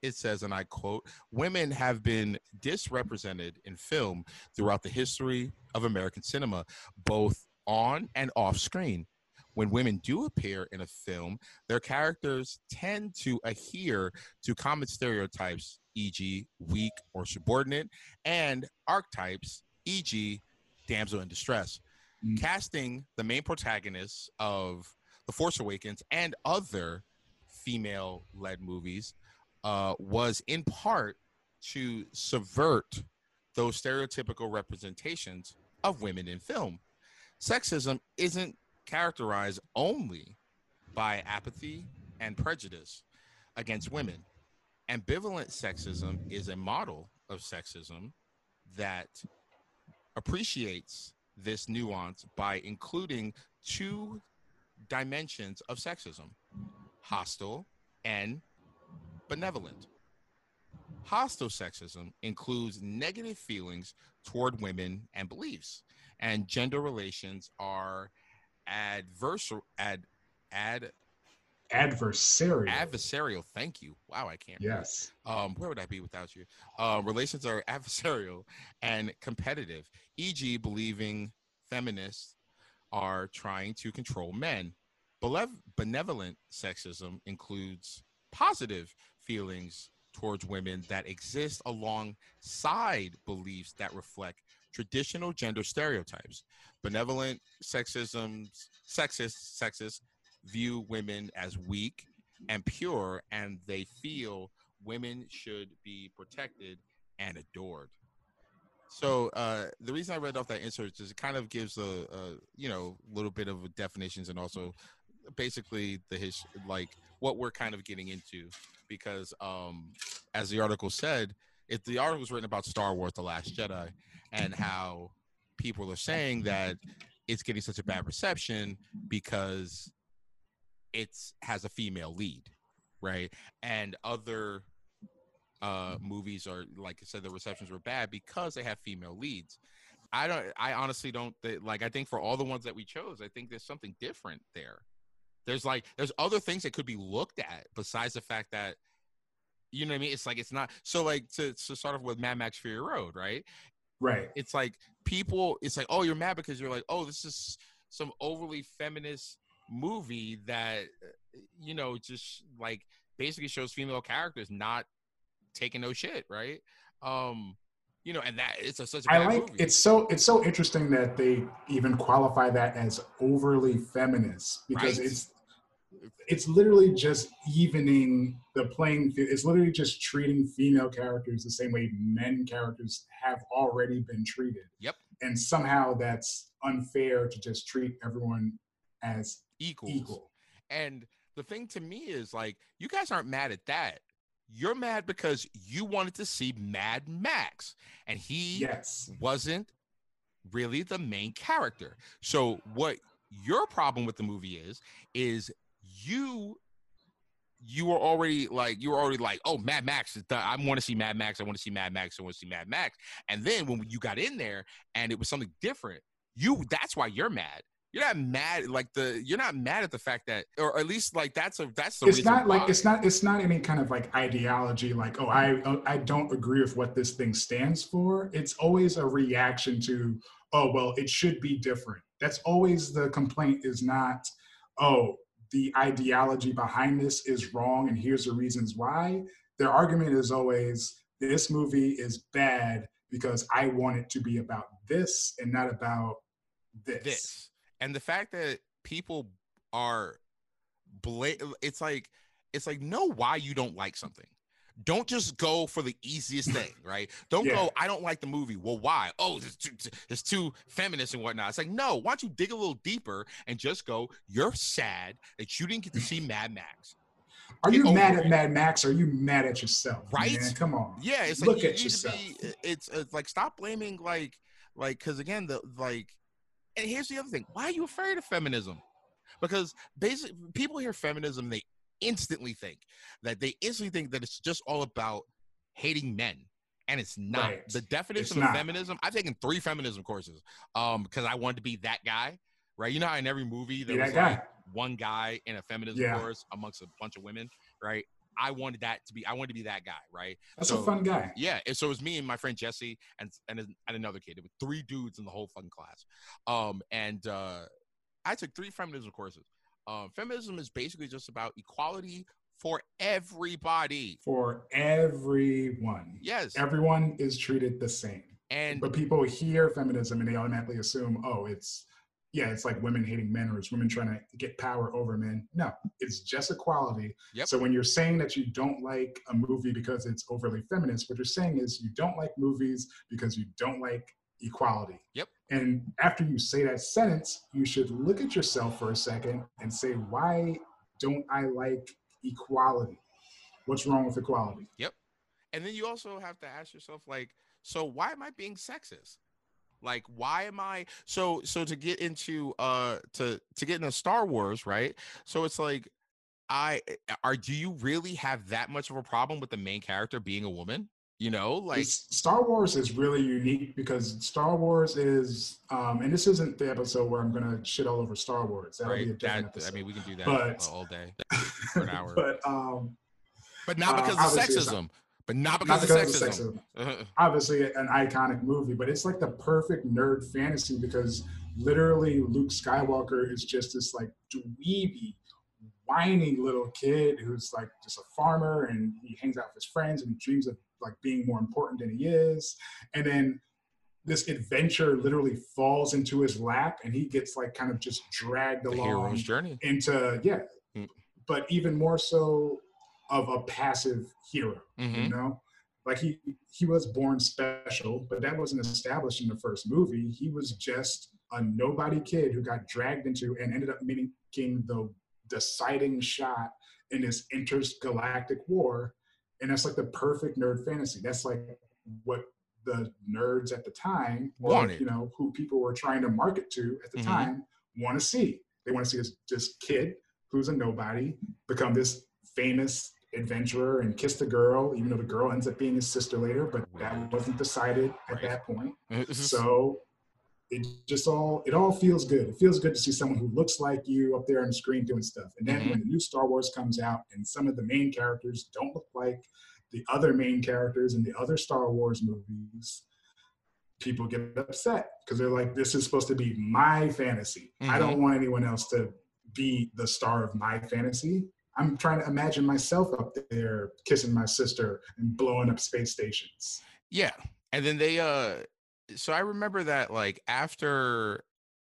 it says, and I quote Women have been disrepresented in film throughout the history of American cinema, both on and off screen. When women do appear in a film, their characters tend to adhere to common stereotypes, e.g., weak or subordinate, and archetypes, e.g., damsel in distress. Mm. Casting the main protagonists of The Force Awakens and other female led movies uh, was in part to subvert those stereotypical representations of women in film. Sexism isn't characterized only by apathy and prejudice against women. Ambivalent sexism is a model of sexism that appreciates this nuance by including two dimensions of sexism hostile and benevolent. Hostile sexism includes negative feelings toward women and beliefs, and gender relations are adverse ad ad Adversarial. adversarial. Thank you. Wow, I can't. yes. Um, where would I be without you? Um, relations are adversarial and competitive, e.g., believing feminists are trying to control men. Belev- benevolent sexism includes positive feelings towards women that exist alongside beliefs that reflect traditional gender stereotypes. Benevolent sexism, sexist, sexist view women as weak and pure, and they feel women should be protected and adored. So uh, the reason I read off that insert is it kind of gives a, a you know little bit of definitions and also basically the his like what we're kind of getting into because um, as the article said, if the article was written about Star Wars: The Last Jedi and how people are saying that it's getting such a bad reception because it's has a female lead, right? And other uh, movies are like I said, the receptions were bad because they have female leads. I don't. I honestly don't. Th- like. I think for all the ones that we chose, I think there's something different there. There's like there's other things that could be looked at besides the fact that you know what I mean. It's like it's not so like to to start off with Mad Max Fury Road, right? Right. It's like people. It's like oh, you're mad because you're like oh, this is some overly feminist movie that you know just like basically shows female characters not taking no shit, right? Um, you know, and that it's a, such a I like movie. it's so it's so interesting that they even qualify that as overly feminist because Right. it's it's literally just evening the playing field. It's literally just treating female characters the same way men characters have already been treated. Yep. And somehow that's unfair to just treat everyone as equals. equal. And the thing to me is like, you guys aren't mad at that. You're mad because you wanted to see Mad Max, and he Yes. wasn't really the main character. So what your problem with the movie is is you you were already like you were already like oh Mad Max is done. I want to see Mad Max. I want to see Mad Max. I want to see Mad Max. And then when you got in there and it was something different, you that's why you're mad. You're not mad like the you're not mad at the fact that or at least like that's a that's the it's reason not like why. it's not it's not any kind of like ideology like oh i oh, i don't agree with what this thing stands for it's always a reaction to oh well it should be different that's always the complaint is not oh the ideology behind this is wrong and here's the reasons why. Their argument is always this movie is bad because i want it to be about this and not about this, this. And the fact that people are bla- it's like it's like know why you don't like something don't just go for the easiest thing right don't Yeah. go i don't like the movie well why oh it's too, it's too feminist and whatnot it's like no why don't you dig a little deeper and just go you're sad that you didn't get to see mad max are Get you mad it. at mad max or are you mad at yourself Right? man? come on yeah it's like Look you at yourself. be it's, it's like stop blaming like like because again the like and here's the other thing why are you afraid of feminism because basically people hear feminism they instantly think that they instantly think that it's just all about hating men and it's not Right. the definition It's of not. feminism i've taken three feminism courses um because i wanted to be that guy right you know how in every movie there be was that guy one guy in a feminism Yeah. course amongst a bunch of women right i wanted that to be i wanted to be that guy right That's So- a fun guy. yeah, and so it was me and my friend Jesse and and, and another kid. It was three dudes in the whole fucking class. Um, and uh, I took three feminism courses. Um, feminism is basically just about equality for everybody. For everyone. Yes, Everyone is treated the same. and But people hear feminism and they automatically assume, oh, it's yeah, it's like women hating men or it's women trying to get power over men. No, it's just equality. Yep. So when you're saying that you don't like a movie because it's overly feminist, what you're saying is you don't like movies because you don't like equality. Yep. And after you say that sentence, you should look at yourself for a second and say, why don't I like equality? What's wrong with equality? Yep. And then you also have to ask yourself like, so why am I being sexist? Like, why am I so so to get into uh to to get into Star Wars, right? So it's like. I are do you really have that much of a problem with the main character being a woman? You know, like It's- Star Wars is really unique because Star Wars is, um, and this isn't the episode where I'm gonna shit all over Star Wars. That'll be a right? different That I mean, we can do that But- uh, all day for an hour, but um, but not uh, because of sexism. But not not because, because of of sexism. sexism. Obviously, an iconic movie, but it's like the perfect nerd fantasy because literally Luke Skywalker is just this like dweeby, whiny little kid who's like just a farmer and he hangs out with his friends and he dreams of like being more important than he is. And then this adventure literally falls into his lap and he gets like kind of just dragged The along hero's journey. into yeah Mm. but even more so of a passive hero hmm you know like he he was born special but that wasn't established in the first movie he was just a nobody kid who got dragged into and ended up making the deciding shot in this intergalactic war and that's like the perfect nerd fantasy that's like what the nerds at the time or you know who people were trying to market to at the Mhm. time want to see they want to see this, this kid who's a nobody become this famous adventurer and kiss the girl, even though the girl ends up being his sister later, but that wasn't decided at Right. that point. So, So it just all it all feels good. It feels good to see someone who looks like you up there on the screen doing stuff. And then Mhm. when the new Star Wars comes out and some of the main characters don't look like the other main characters in the other Star Wars movies, people get upset because they're like, this is supposed to be my fantasy. I don't want anyone else to be the star of my fantasy. I'm trying to imagine myself up there kissing my sister and blowing up space stations. yeah, and then they uh, so I remember that like after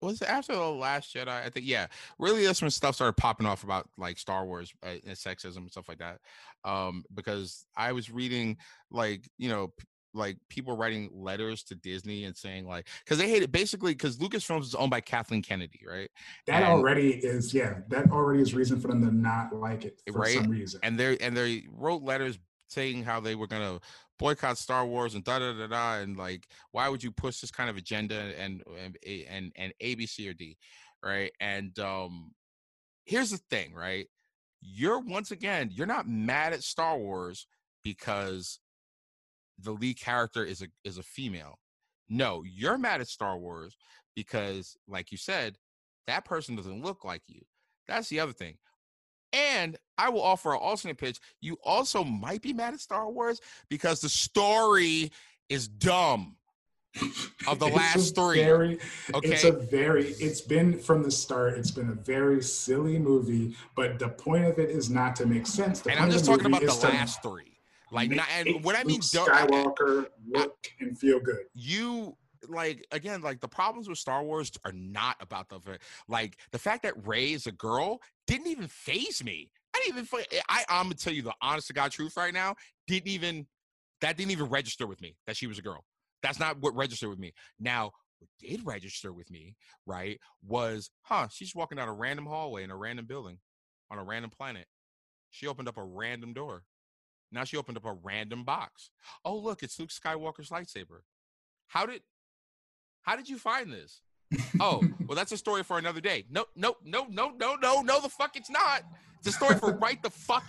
was it after the last Jedi? I think yeah. Really, that's when stuff started popping off about like Star Wars uh, and sexism and stuff like that. Um, because I was reading like you know p- like people writing letters to Disney and saying like because they hate it basically because Lucasfilms is owned by Kathleen Kennedy, right? That And- already is, yeah, that already is reason for them to not like it for Right? some reason. and they and they wrote letters saying how they were gonna boycott Star Wars and da da da da and like why would you push this kind of agenda and and and, and A B C or D, right? And um, here's the thing, right? You're once again you're not mad at Star Wars because the lead character is a is a female. No, you're mad at Star Wars because, like you said, that person doesn't look like you. That's the other thing. And I will offer an alternate pitch. You also might be mad at Star Wars because the story is dumb. of the last three, Very, It's a very, it's been from the start, it's been a very silly movie, but the point of it is not to make sense. The and I'm just talking about the last three. Like, not, and what I mean, Luke don't, I- I- Skywalker look and feel good. you like again like the problems with star wars are not about the like the fact that Rey is a girl didn't even phase me. I didn't even eh, i i'm gonna tell you the honest to god truth right now didn't even that didn't even register with me that she was a girl. That's not what registered with me. Now what did register with me right was huh she's walking down a random hallway in a random building on a random planet. She opened up a random door. Now she opened up a random box. Oh look it's luke skywalker's lightsaber. How did how did you find this? Oh, well, that's a story for another day. No, no, no, no, no, no, no, the fuck it's not. It's a story for right the fuck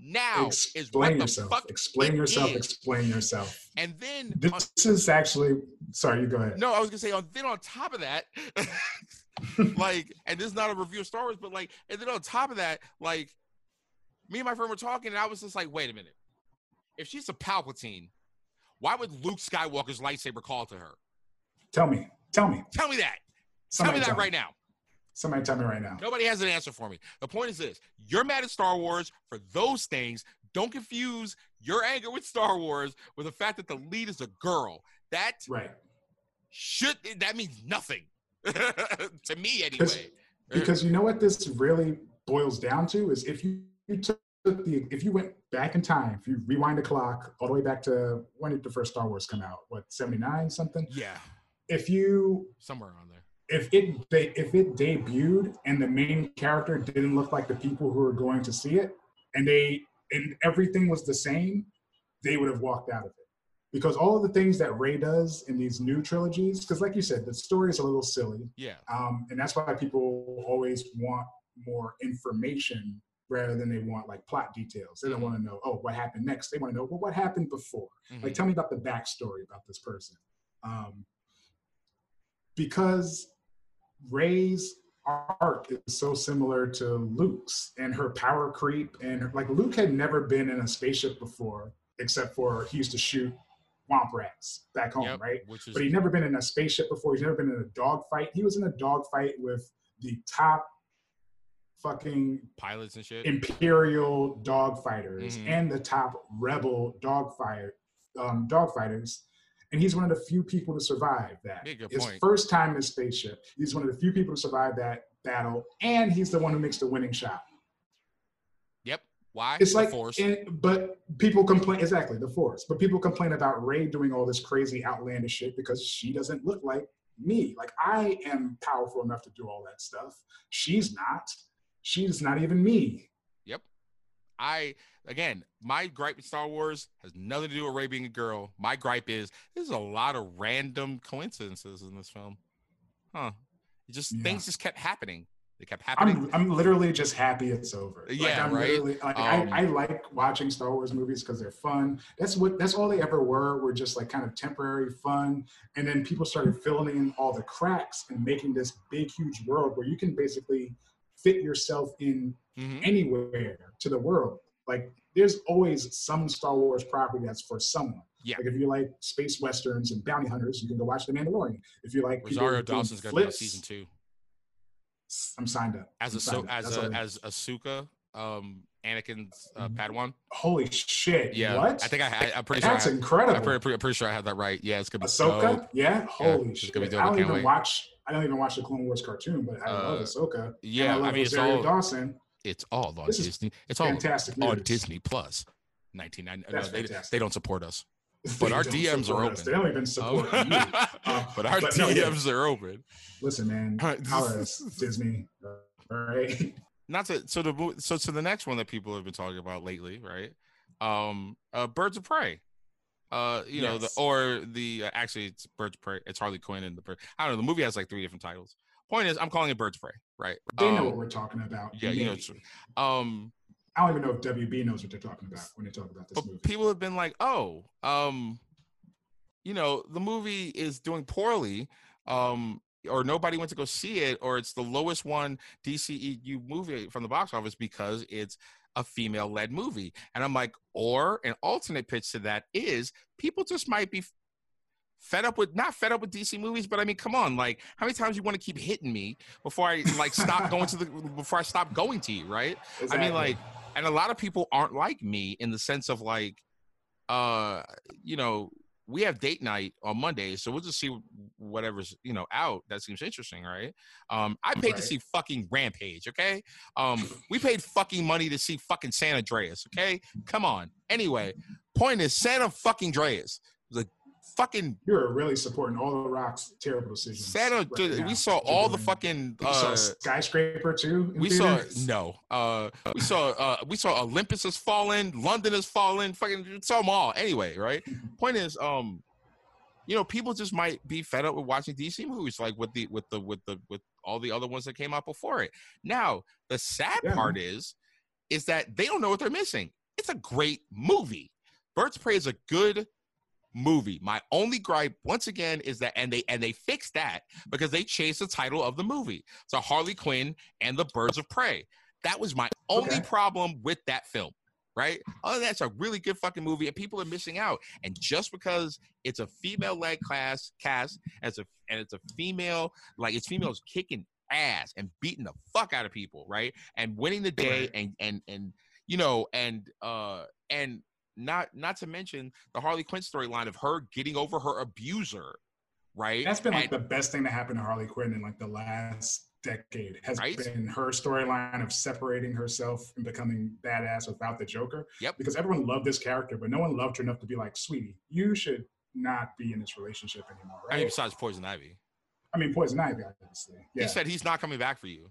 now. is explain the yourself. fuck Explain yourself. is. Explain yourself. And then on- This is actually sorry. You go ahead. no, I was gonna say on then on top of that, like, and this is not a review of Star Wars, but like, and then on top of that, like, me and my friend were talking, and I was just like, wait a minute, if she's a Palpatine, why would Luke Skywalker's lightsaber call to her? Tell me. Tell me. Tell me that. Somebody tell me that tell right now. Somebody tell me right now. Nobody has an answer for me. The point is this you're mad at Star Wars for those things. Don't confuse your anger with Star Wars with the fact that the lead is a girl. That Right. should, that means nothing to me anyway. Because you know what this really boils down to is if you, you took the if you went back in time, if you rewind the clock all the way back to when did the first Star Wars come out? What seventy nine something? Yeah, If you somewhere on there. if it they, if it debuted and the main character didn't look like the people who were going to see it, and they and everything was the same, they would have walked out of it. Because all of the things that Rey does in these new trilogies, because like you said, the story is a little silly, Yeah, um, and that's why people always want more information rather than they want like plot details. They don't Mhm. want to know, oh, what happened next. They want to know, well, what happened before. Like, mhm, tell me about the backstory about this person. Um, because Rey's arc is so similar to Luke's and her power creep, and her, like Luke had never been in a spaceship before, except for he used to shoot womp rats back home, yep, right? Is But he'd never been in a spaceship before. He's never been in a dogfight. He was in a dogfight with the top fucking pilots and shit. imperial dogfighters Mhm. and the top rebel dogfighter um, dogfighters and he's one of the few people to survive that. His point. first time in spaceship, he's one of the few people to survive that battle, and he's the one who makes the winning shot. Yep. Why? It's The like, force. and- but people complain exactly the force. But people complain about Rey doing all this crazy outlandish shit because she doesn't look like me. Like I am powerful enough to do all that stuff. She's not. She's not even me. I again, my gripe with Star Wars has nothing to do with Rey being a girl. My gripe is there's a lot of random coincidences in this film. Huh. It just Yeah. things just kept happening. They kept happening. I'm I'm literally just happy it's over. Like, Yeah, I'm right? like, Um, I, I like watching Star Wars movies because they're fun. That's what that's all they ever were. Were just like kind of temporary fun. And then people started filling in all the cracks and making this big, huge world where you can basically fit yourself in Mhm. anywhere to the world. Like there's always some Star Wars property that's for someone. Yeah. Like if you like space westerns and bounty hunters, you can go watch The Mandalorian. If you like Rosario Dawson's be season two. I'm signed up. As I'm a so as a as Ahsoka, um Anakin's uh, Mhm. Padawan. Holy shit! Yeah. What? I think I, I I'm pretty sure I That's incredible. I'm pretty, pretty, pretty sure I had that right. Yeah, it's gonna be Ahsoka, dope. yeah. Holy it's shit! gonna be dope. I don't even wait. watch. I don't even watch the Clone Wars cartoon, but I love Uh, Ahsoka. Yeah, I, I love mean it's all Dawson. it's all on This is Disney. It's all Fantastic on news. Disney Plus. 1990. No, they, they don't support us. But our DMs are us. open. They don't even Um, support you. Uh, but our but no, yeah. DMs are open. Listen, man. All right, Holler Disney. All right. Not to so the so to the next one that people have been talking about lately, right? Um, uh, Birds of Prey. Uh, you know the or the uh, actually it's Birds of Prey. It's Harley Quinn and the bird. I don't know. The movie has like three different titles. Point is, I'm calling it Birds of Prey, right? They know Um, what we're talking about. yeah, you know, it's- um, I don't even know if WB knows what they're talking about when they talk about this but movie. people have been like, oh, um, you know, the movie is doing poorly, um, or nobody went to go see it, or it's the lowest one DCEU movie from the box office because it's a female-led movie. And I'm like, or an alternate pitch to that is people just might be fed up with not fed up with DC movies, but I mean, come on, like how many times you want to keep hitting me before I like stop going to the before I stop going to you, right? I mean, like, and a lot of people aren't like me in the sense of like, uh, you know, we have date night on Monday, so we'll just see whatever's you know out that seems interesting, right? Um, I paid to see fucking Rampage, okay? Um, we paid fucking money to see fucking San Andreas, okay? Come on. Anyway, point is, Santa fucking Andreas fucking You're really supporting all the Rock's terrible decisions. Santa. right dude, we saw all the fucking. You saw Uh, skyscraper too. we saw no. Uh, we saw uh, we saw Olympus has fallen, London has fallen. Fucking we saw them all. Anyway, right? Point is, um, you know, people just might be fed up with watching DC movies, like with the with the with the with all the other ones that came out before it. Now, the sad Yeah, part is, is that they don't know what they're missing. It's a great movie. Birds Prey is a good movie. My only gripe, once again, is that and they and they fixed that because they changed the title of the movie. So Harley Quinn and the Birds of Prey. That was my only Okay. problem with that film. Right? Oh, that's a really good fucking movie, and people are missing out. And just because it's a female-led class cast, as a and it's a female, like it's females kicking ass and beating the fuck out of people, right? And winning the day, and and and you know, and uh, and not not to mention the Harley Quinn storyline of her getting over her abuser, right? That's been like And- the best thing to happen to Harley Quinn in like the last decade. Has Right? been her storyline of separating herself and becoming badass without the Joker. Yep. Because everyone loved this character, but no one loved her enough to be like, "Sweetie, you should not be in this relationship anymore." I mean, besides Poison Ivy, I mean, Poison Ivy, obviously. Yeah. he said he's not coming back for you.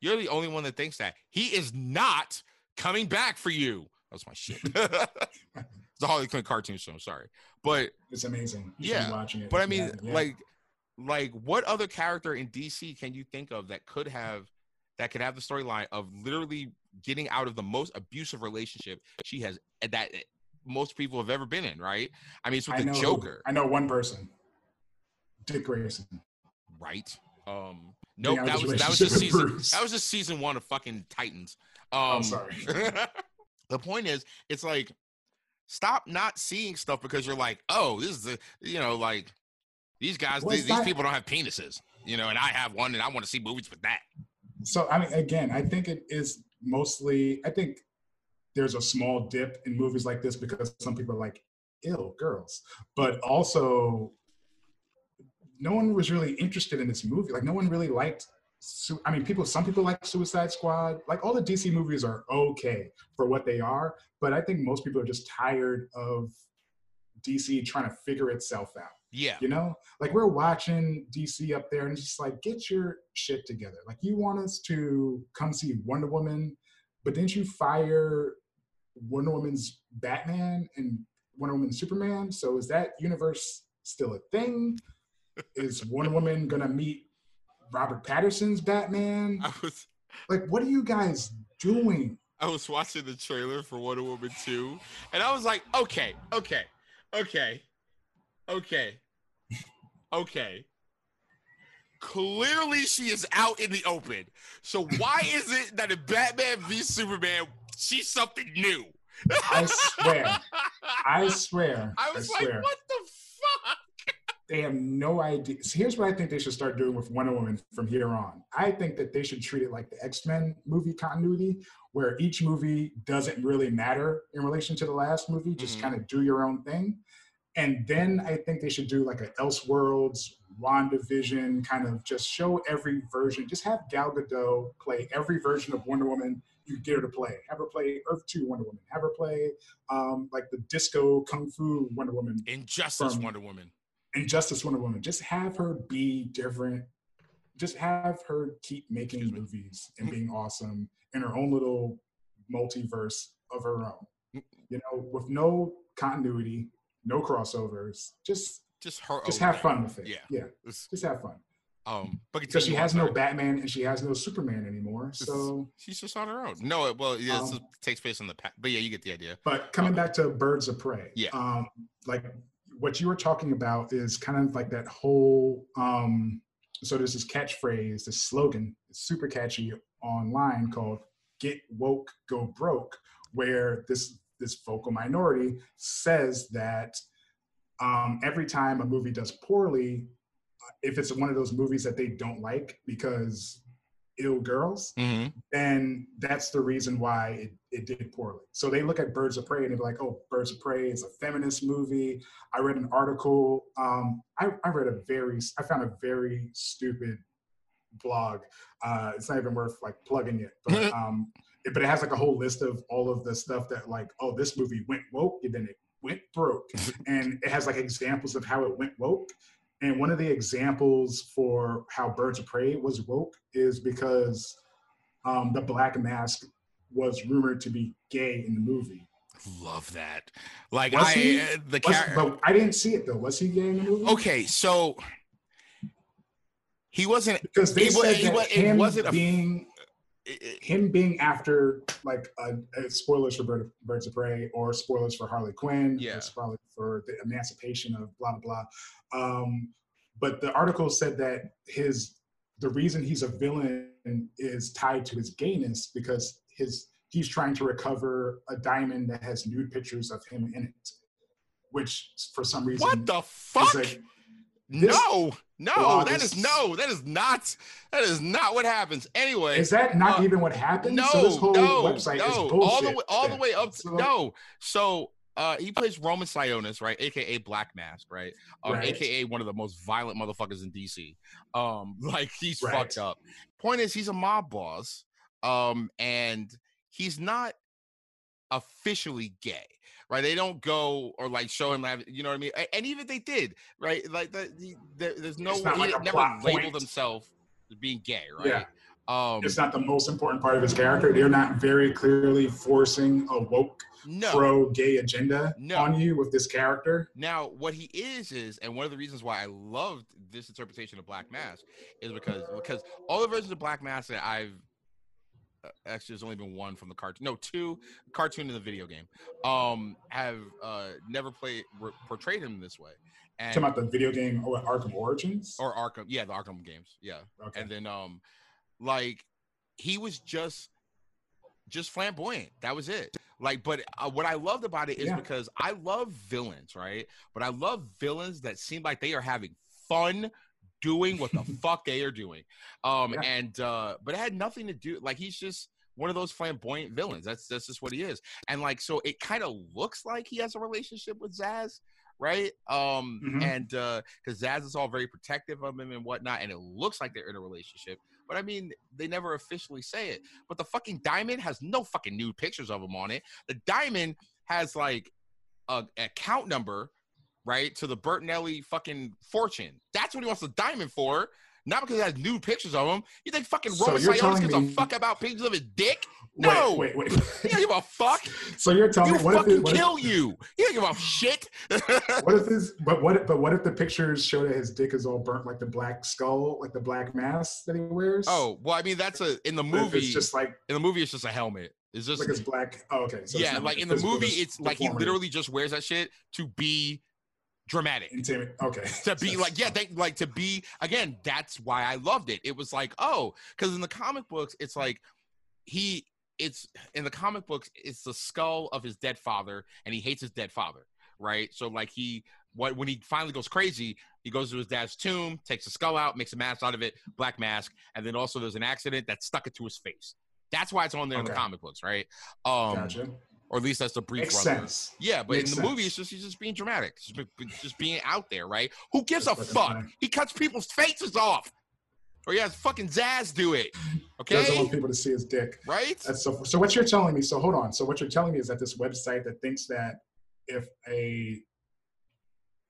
You're the only one that thinks that he is not coming back for you. That's my shit. it's a Harley Quinn cartoon show. Sorry, but it's amazing. You Yeah, watching it. But I mean, haven't like, like what other character in DC can you think of that could have that could have the storyline of literally getting out of the most abusive relationship she has that most people have ever been in? Right? I mean, it's with I the know, Joker, I know one person, Dick Grayson. right? Um, nope, out that was that was just season Bruce. that was just season one of fucking Titans. Um, I'm sorry. the point is, it's like stop not seeing stuff because you're like, oh, this is the you know like these guys, Well, these, these people don't have penises, you know, and I have one, and I want to see movies with that. So I mean, again, I think it is mostly. I think there's a small dip in movies like this because some people are like, ill girls. But also, no one was really interested in this movie. Like, no one really liked. Su- I mean, people. Some people like Suicide Squad. Like, all the DC movies are okay for what they are, but I think most people are just tired of DC trying to figure itself out. Yeah. You know, like we're watching DC up there, and it's just like, get your shit together. Like, you want us to come see Wonder Woman, but didn't you fire Wonder Woman's Batman and Wonder Woman Superman? So is that universe still a thing? is Wonder Woman gonna meet Robert Pattinson's Batman? I was Like, what are you guys doing? I was watching the trailer for Wonder Woman 2, and I was like, okay, okay, okay, okay, okay. Clearly, she is out in the open. So why is it that in Batman v Superman, she's something new? I swear, I swear, I was swear. like, what? They have no idea. So here's what I think they should start doing with Wonder Woman from here on. I think that they should treat it like the X Men movie continuity, where each movie doesn't really matter in relation to the last movie. Just Mhm. kind of do your own thing. And then I think they should do like an Elseworlds, WandaVision, kind of just show every version. Just have Gal Gadot play every version of Wonder Woman you get her to play. Have her play Earth 2 Wonder Woman. Have her play um, like the disco kung fu Wonder Woman Injustice Wonder Woman. Injustice Wonder Woman. Just have her be different. Just have her keep making movies and being awesome in her own little multiverse of her own. You know, with no continuity, no crossovers. Just Just her. just have fun with it. Yeah. Yeah, It's- just have fun. Um, but Because she has no. Batman and she has no Superman anymore. So, she's just on her own. No, it- well, yeah, Um, takes place in the past, but yeah, you get the idea. but coming back to Birds of Prey, Yeah. um, like what you were talking about is kind of like that whole. Um, so there's this catchphrase, this slogan, it's super catchy online called "Get woke, go broke," where this this vocal minority says that um, every time a movie does poorly, uh, if it's one of those movies that they don't like because ill girls, Mm-hmm. then that's the reason why it, it did poorly. So they look at Birds of Prey and they're like, oh, Birds of Prey is a feminist movie. I read an article. Um, I, I read a very, I found a very stupid blog. Uh, it's not even worth like plugging it, but um, it, but it has like a whole list of all of the stuff that like, oh, this movie went woke and then it went broke, and it has like examples of how it went woke. And one of the examples for how Birds of Prey was woke is because um, the Black Mask was rumored to be gay in the movie. Love that. Like Was I, he? uh, the character. but I didn't see it though. Was he gay in the movie? Okay, so he wasn't. Because they wa- said it that it him wasn't a- being it- him being after like uh, uh, spoilers for Bird, Birds of Prey or spoilers for Harley Quinn, Yeah. spoilers for the emancipation of blah blah blah. Um, but the article said that his the reason he's a villain is tied to his gayness because his he's trying to recover a diamond that has nude pictures of him in it, which for some reason What the is fuck? Like- no, no, that is- is no, that is not, that is not what happens. Anyway, is that not uh, even what happens? no, so this whole no, website no, is all the way, all the way up. To, So- no, so uh, he plays Roman Sionis, right, aka Black Mask, right, um, Right. aka one of the most violent motherfuckers in DC. Um, like he's Right. fucked up. Point is, he's a mob boss, um, and he's not officially gay. Right, they don't go or like show him, you know what I mean. And even they did, right, like the, the, there, there's no he like never labeled himself as being gay, right? Yeah. Um, it's not the most important part of his character. They're not very clearly forcing a woke no, pro gay agenda No. on you with this character. Now, what he is is, and one of the reasons why I loved this interpretation of Black Mask is because because all the versions of Black Mask that I've actually there's only been one from the cartoon, no, two cartoon in the video game, um, have uh, never played re- portrayed him this way, and Talking about the video game or Arkham Origins. or Arkham, yeah, the Arkham games, yeah, okay. and then um, like he was just just flamboyant. That was it. Like, but uh, what I loved about it is Yeah. because I love villains, right? But I love villains that seem like they are having fun doing what the fuck they are doing. Um, Yeah. and uh, but it had nothing to do. Like, he's just one of those flamboyant villains. That's that's just what he is. And like so it kind of looks like he has a relationship with Zsasz, right? Um Mhm. and uh because Zsasz is all very protective of him and whatnot, and it looks like they're in a relationship. But I mean, they never officially say it. But the fucking diamond has no fucking nude pictures of him on it. The diamond has like a account number, right, to the Bertinelli fucking fortune. That's what he wants the diamond for. Not because it has nude pictures of him. You think fucking So Roman Sionis gives a fuck about pictures of his dick? No. Wait, wait, He wait. don't give a fuck. so you're telling me what if, fucking it, what, if, kill you. He don't give a shit. what if this? But what? If, but what if the pictures show that his dick is all burnt, like the black skull, like the black mask that he wears? oh well, I mean that's a in the movie. it's just like in the movie, it's just a helmet. It's just like it's black. Oh, okay. So yeah, like in the movie, it's like he literally just wears that shit to be dramatic. Okay. to be like yeah they like to be again that's why i loved it it was like oh because in the comic books it's like he it's in the comic books it's the skull of his dead father and he hates his dead father right so like he what when he finally goes crazy he goes to his dad's tomb takes the skull out makes a mask out of it black mask and then also there's an accident that stuck it to his face that's why it's on there in the comic books right um Gotcha. Or at least that's the brief Makes run sense. yeah, but Makes in the movie, it's just he's just being dramatic, just, just being out there, right? Who gives a That's fucking fuck? funny. He cuts people's faces off, or he has fucking Zsasz do it. Okay, doesn't want people to see his dick. right? That's so. So what you're telling me? So hold on. So what you're telling me is that this website that thinks that if a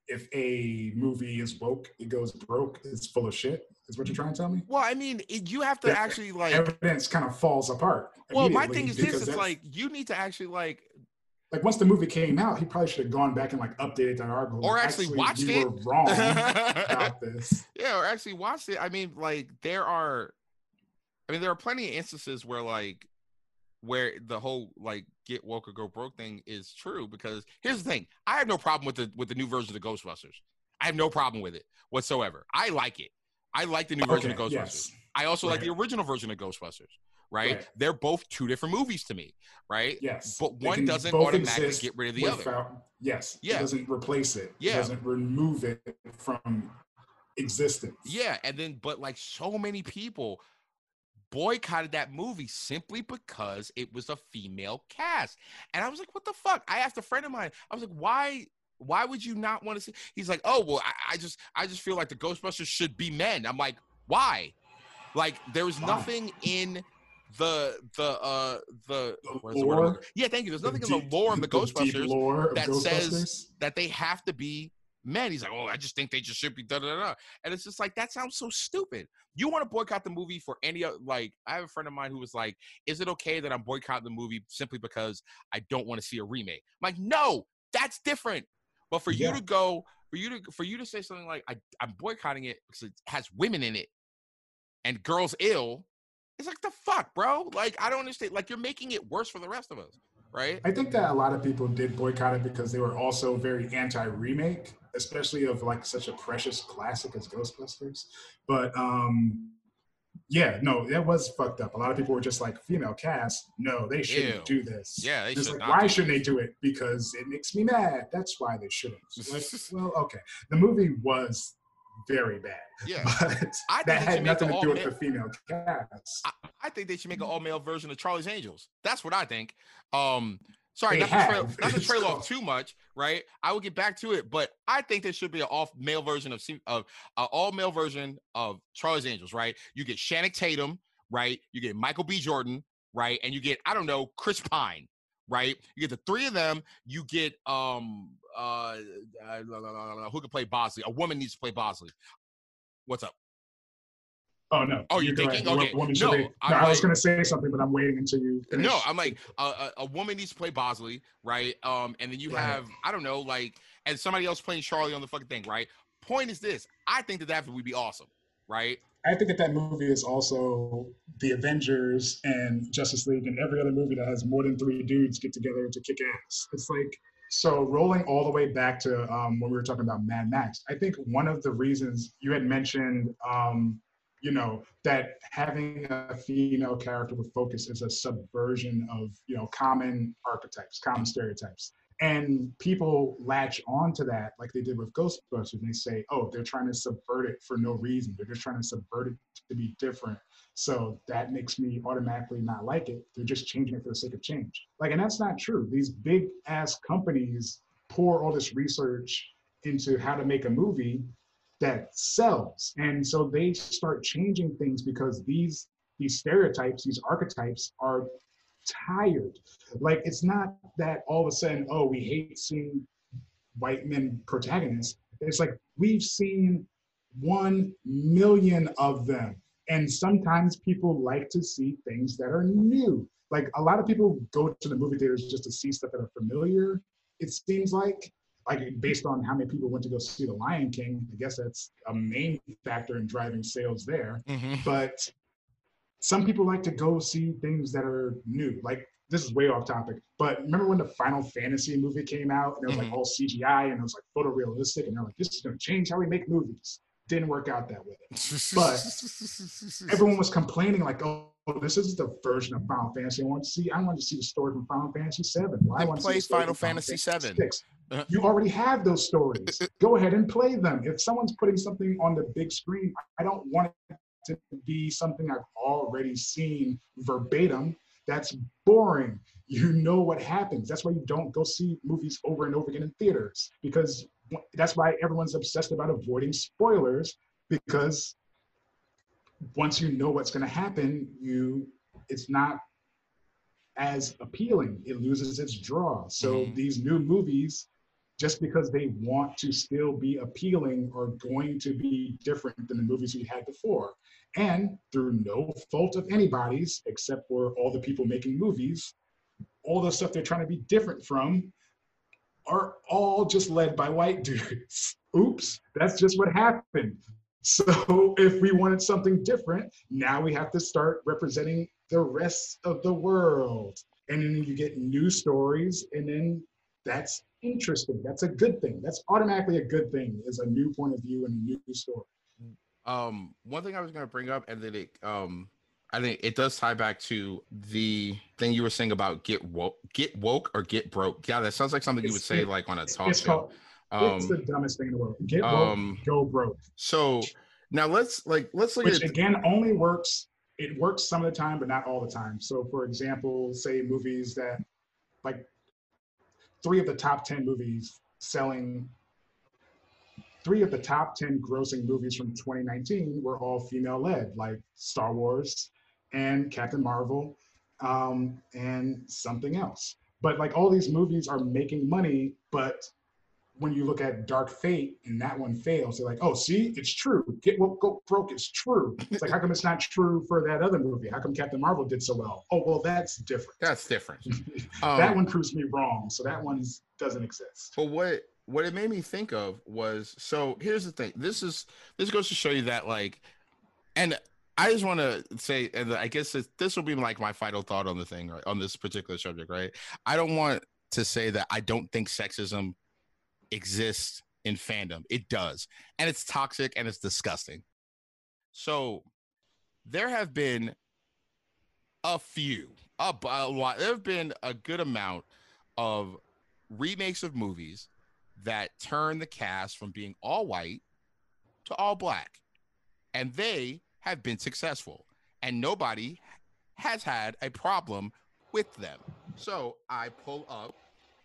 if a movie is woke, it goes broke. It's full of shit. Is what you're trying to tell me? Well, I mean, it, you have to Yeah, actually like. Evidence kind of falls apart. Well, my thing is this: it's like you need to actually like, like once the movie came out, he probably should have gone back and like updated that article. Or Like, actually watched we it. Were wrong about this. yeah, or actually watched it. I mean, like there are, I mean, there are plenty of instances where like, where the whole like get woke or go broke thing is true. Because here's the thing: I have no problem with the with the new version of the Ghostbusters. I have no problem with it whatsoever. I like it. I like the new version of Ghostbusters. yes. I also like the original version of Ghostbusters. Right? Right. They're both two different movies to me. Right? Yes. But one doesn't automatically get rid of the other. Yes. Yeah. It doesn't replace it. Yeah. It doesn't remove it from existence. Yeah, and then but like so many people boycotted that movie simply because it was a female cast. And I was like, what the fuck? I asked a friend of mine, I was like, why why would you not want to see? He's like, oh well, I, I just I just feel like the Ghostbusters should be men. I'm like, why? Like there was Why? nothing in the the uh the The is the lore? yeah thank you there's nothing in deep- the lore of the deep ghostbusters lore that says- that they have to be men. He's like, oh, I just think they just should be da da da. da." And it's just like that sounds so stupid. You want to boycott the movie for any like? I have a friend of mine who was like, is it okay that I'm boycotting the movie simply because I don't want to see a remake? I'm like, no, that's different. But for you to go, for you to for you to say something like, I, I'm boycotting it because it has women in it and girls ill. It's like the fuck, bro. Like I don't understand. Like you're making it worse for the rest of us, right? I think that a lot of people did boycott it because they were also very anti-remake, especially of like such a precious classic as Ghostbusters. But um yeah, no, it was fucked up. A lot of people were just like, female cast, no, they shouldn't Ew. do this. Yeah, they should like, not why shouldn't they do it? Because it makes me mad. That's why they shouldn't. Like, well, okay. The movie was very bad, Yeah. but I that had nothing to do with all-male- the female cast. I think they should make an all male version of Charlie's Angels. That's what I think. Um, sorry, not to, trail, not to trail off too much, right? I will get back to it, but I think there should be an all male version of of uh, all male version of Charlie's Angels, right? You get Channing Tatum, right? You get Michael B. Jordan, right? And you get I don't know Chris Pine, right? You get the three of them. You get um uh, uh who can play Bosley? A woman needs to play Bosley. What's up? Oh no! Oh, you're thinking? Okay. woman No, be- no, I'm I was like- going to say something, but I'm waiting until you. Finish. No, I'm like a, a, a woman needs to play Bosley, right? Um, and then you Right. have I don't know, like, and somebody else playing Charlie on the fucking thing, right? Point is this: I think that that would be awesome, right? I think that that movie is also the Avengers and Justice League and every other movie that has more than three dudes get together to kick ass. It's like so rolling all the way back to um, when we were talking about Mad Max. I think one of the reasons you had mentioned, um, you know, that having a female character with focus is a subversion of you know common archetypes, common stereotypes. And people latch onto that like they did with Ghostbusters. And they say, oh, they're trying to subvert it for no reason. They're just trying to subvert it to be different. So that makes me automatically not like it. They're just changing it for the sake of change. Like, and that's not true. These big ass companies pour all this research into how to make a movie that sells. And so they start changing things because these these stereotypes, these archetypes are tired. Like it's not that all of a sudden, oh, we hate seeing white men protagonists. It's like we've seen one million of them. And sometimes people like to see things that are new. Like a lot of people go to the movie theaters just to see stuff that are familiar, it seems like. Like based on how many people went to go see The Lion King, I guess that's a main factor in driving sales there. Mm-hmm. But some people like to go see things that are new. Like this is way off topic, but remember when the Final Fantasy movie came out and it was mm-hmm. like all CGI and it was like photorealistic, and they're like, this is going to change how we make movies. Didn't work out that way. But everyone was complaining like, oh, this is the version of Final Fantasy I want to see. I want to see the story from Final Fantasy Seven. Well, I want play to see Final Fantasy Seven. Uh-huh. You already have those stories. Go ahead and play them. If someone's putting something on the big screen, I don't want it to be something I've already seen verbatim. That's boring. You know what happens. That's why you don't go see movies over and over again in theaters because that's why everyone's obsessed about avoiding spoilers because once you know what's going to happen, you it's not as appealing. It loses its draw. So mm-hmm. these new movies just because they want to still be appealing are going to be different than the movies we had before. And through no fault of anybody's, except for all the people making movies, all the stuff they're trying to be different from are all just led by white dudes. Oops, that's just what happened. So if we wanted something different, now we have to start representing the rest of the world. And then you get new stories, and then that's interesting. That's a good thing. That's automatically a good thing is a new point of view and a new story. Um, one thing I was going to bring up, and then it, um, I think it does tie back to the thing you were saying about get woke, get woke or get broke. Yeah, that sounds like something it's, you would say like on a talk it's show. Called, um, it's the dumbest thing in the world. Get woke, um, go broke. So now let's like let's look Which at again only works. It works some of the time, but not all the time. So, for example, say movies that like three of the top 10 movies selling three of the top 10 grossing movies from 2019 were all female led like star wars and captain marvel um, and something else but like all these movies are making money but when you look at Dark Fate and that one fails, they're like, oh, see, it's true. Get what go broke is true. It's like, how come it's not true for that other movie? How come Captain Marvel did so well? Oh, well, that's different. That's different. that um, one proves me wrong. So that one doesn't exist. But what what it made me think of was so here's the thing. This is this goes to show you that like, and I just want to say, and I guess this, this will be like my final thought on the thing, right, on this particular subject, right? I don't want to say that I don't think sexism exists in fandom. It does. And it's toxic and it's disgusting. So there have been a few, a, a lot, there have been a good amount of remakes of movies that turn the cast from being all white to all black. And they have been successful. And nobody has had a problem with them. So I pull up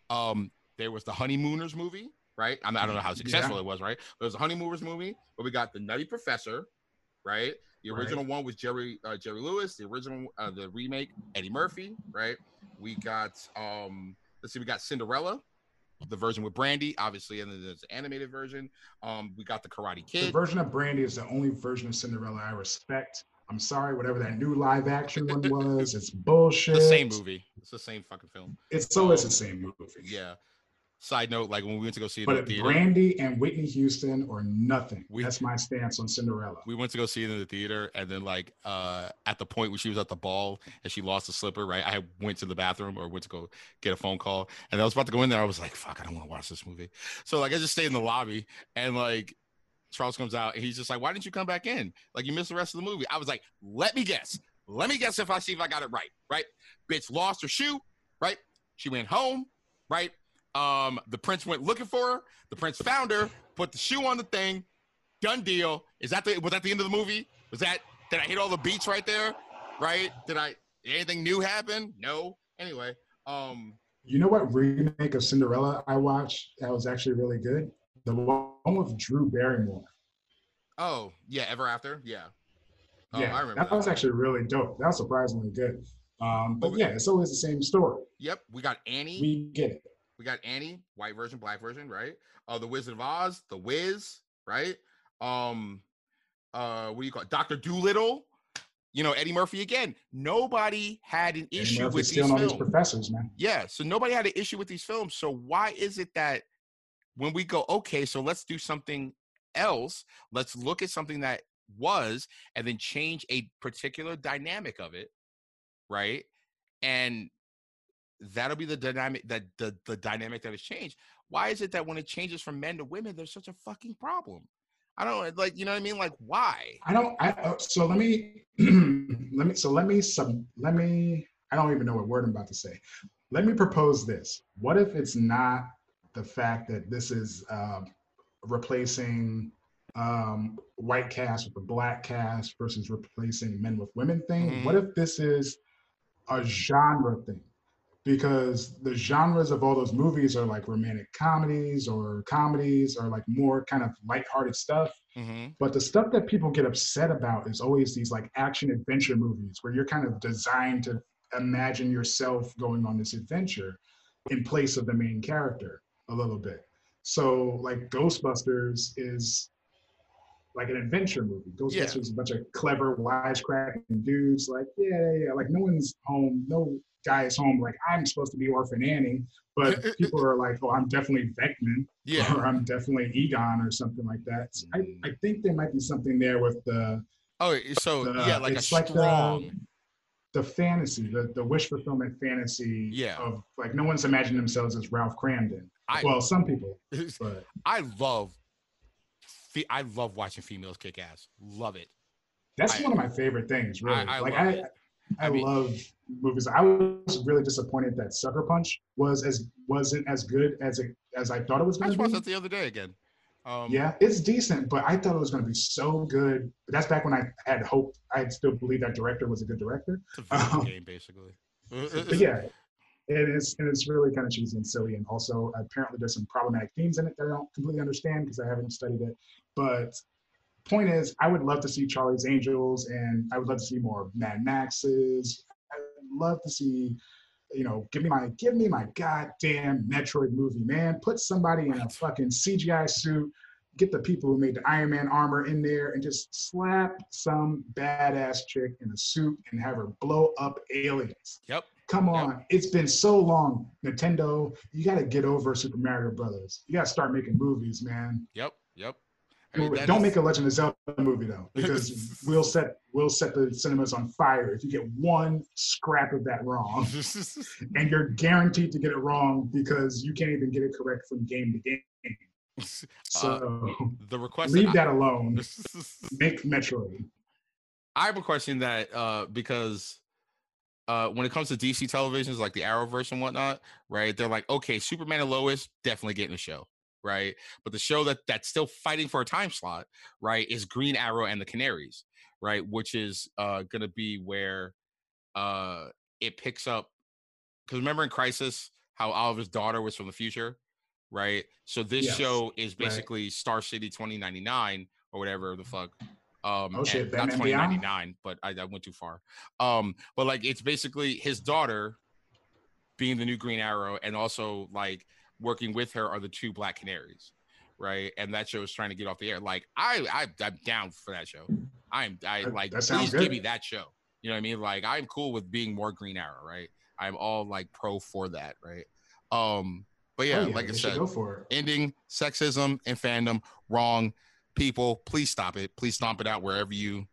um, there was the Honeymooners movie, right? I, mean, I don't know how successful yeah. it was, right? It was a Honeymooners movie, but we got the Nutty Professor, right? The original right. one was Jerry uh, Jerry Lewis. The original, uh, the remake, Eddie Murphy, right? We got um, let's see, we got Cinderella, the version with Brandy, obviously, and then there's the animated version. Um, we got the Karate Kid. The version of Brandy is the only version of Cinderella I respect. I'm sorry, whatever that new live action one was, it's bullshit. The same movie. It's the same fucking film. It's always the same movie. Yeah. Side note, like when we went to go see it but in the theater, Brandy and Whitney Houston or nothing. We, That's my stance on Cinderella. We went to go see it in the theater, and then like uh at the point where she was at the ball and she lost the slipper, right? I went to the bathroom or went to go get a phone call, and I was about to go in there. I was like, "Fuck, I don't want to watch this movie." So like, I just stayed in the lobby, and like Charles comes out, and he's just like, "Why didn't you come back in? Like you missed the rest of the movie." I was like, "Let me guess. Let me guess if I see if I got it right. Right? Bitch lost her shoe. Right? She went home. Right? Um, the prince went looking for her. The prince found her, put the shoe on the thing. Done deal. Is that the was that the end of the movie? Was that did I hit all the beats right there? Right? Did I anything new happen? No. Anyway, um, You know what remake of Cinderella I watched that was actually really good? The one with Drew Barrymore. oh yeah, Ever After, yeah. Oh, yeah, I remember that, that. was actually really dope. That was surprisingly good. Um, but yeah, it's always the same story. Yep, we got Annie. We get it. We got Annie, white version, black version, right? Uh, the Wizard of Oz, the Wiz, right? Um, uh, what do you call it? Doctor Doolittle? You know, Eddie Murphy again. Nobody had an Eddie issue Murphy's with these all these films. professors, man. Yeah, so nobody had an issue with these films. So why is it that when we go, okay, so let's do something else, let's look at something that was and then change a particular dynamic of it, right? And that'll be the dynamic that the, the dynamic that has changed. Why is it that when it changes from men to women, there's such a fucking problem? I don't like, you know what I mean? Like, why? I don't. I uh, so let me let me so let me some let me. I don't even know what word I'm about to say. Let me propose this. What if it's not the fact that this is um, replacing um, white cast with the black cast versus replacing men with women thing? Mhm. What if this is a genre thing? Because the genres of all those movies are like romantic comedies or comedies or like more kind of lighthearted stuff. hmm But the stuff that people get upset about is always these like action adventure movies where you're kind of designed to imagine yourself going on this adventure in place of the main character a little bit. So like Ghostbusters is like an adventure movie. Ghostbusters is a bunch of clever, wisecracking dudes. Like, yeah, yeah, yeah. Like no one's home. No guy is home. Like I'm supposed to be Orphan Annie, but people are like, oh, I'm definitely Venkman Yeah. or I'm definitely Egon or something like that. So I, mm. I think there might be something there with the Oh, so the- yeah, like a it's like the- strong. the fantasy, the, the wish fulfillment fantasy Yeah. of like no one's imagined themselves as Ralph Kramden. I- well, some people, but I love, fe- I love watching females kick ass. Love it. that's I- one of my favorite things. Really, I like love I, it. I, I mean- love movies. I was really disappointed that Sucker Punch was as wasn't as good as it as I thought it was I going to watched be. that the other day again. Um, Yeah, it's decent, but I thought it was going to be so good. But that's back when I had hope. I still believe that director was a good director. it's a Um, game basically. But yeah, it is, and it's really kind of cheesy and silly. And also, apparently, there's some problematic themes in it that I don't completely understand because I haven't studied it. But point is, I would love to see Charlie's Angels, and I would love to see more Mad Maxes. I'd love to see, you know, give me my give me my goddamn Metroid movie, man. Put somebody in a fucking CGI suit. Get the people who made the Iron Man armor in there and just slap some badass chick in a suit and have her blow up aliens. Yep. Come Yep. on, it's been so long. Nintendo, you got to get over Super Mario Brothers. You got to start making movies, man. Yep. Yep. I mean, Don't is- make a Legend of Zelda movie though, because we'll set we'll set the cinemas on fire if you get one scrap of that wrong, and you're guaranteed to get it wrong because you can't even get it correct from game to game. So the request. leave that that alone. Make Metroid. I have a question that uh because uh when it comes to DC televisions like the Arrowverse and whatnot, right? They're like, okay, Superman and Lois definitely getting a show, right? But the show that that's still fighting for a time slot, right, is Green Arrow and the Canaries, right? Which is uh gonna be where uh it picks up because remember in Crisis how Oliver's daughter was from the future, right? So this Yes, show is right. basically Star City 2099 or whatever the fuck. Um, Oh, shit, not Batman Beyond? 2099, but I, I went too far. Um, but like it's basically his daughter being the new Green Arrow, and also like working with her are the two Black Canaries, right? And that show is trying to get off the air. Like I, I I'm down for that show. I'm I like please give me that show. You know what I mean? Like I'm cool with being more Green Arrow, right? I'm all like pro for that, right? Um, but yeah, Oh, like I said, go for it. ending sexism and fandom wrong. People, please stop it. Please stomp it out wherever you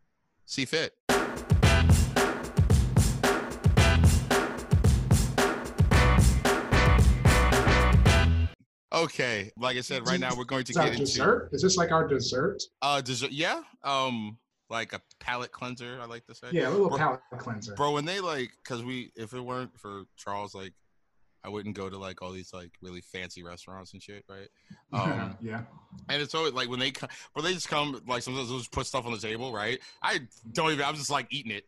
see fit. Okay, like I said, right now we're going to get into dessert? Is this like our dessert? uh dessert. Yeah, um, like a palate cleanser. I like to say. Yeah, a little Bro- palate cleanser. bro. When they like, cause we, if it weren't for Charles, like, I wouldn't go to like all these like really fancy restaurants and shit, right? Um, yeah. and it's always like when they come, when they just come, like sometimes they'll just put stuff on the table, right? I don't even. I'm just like eating it.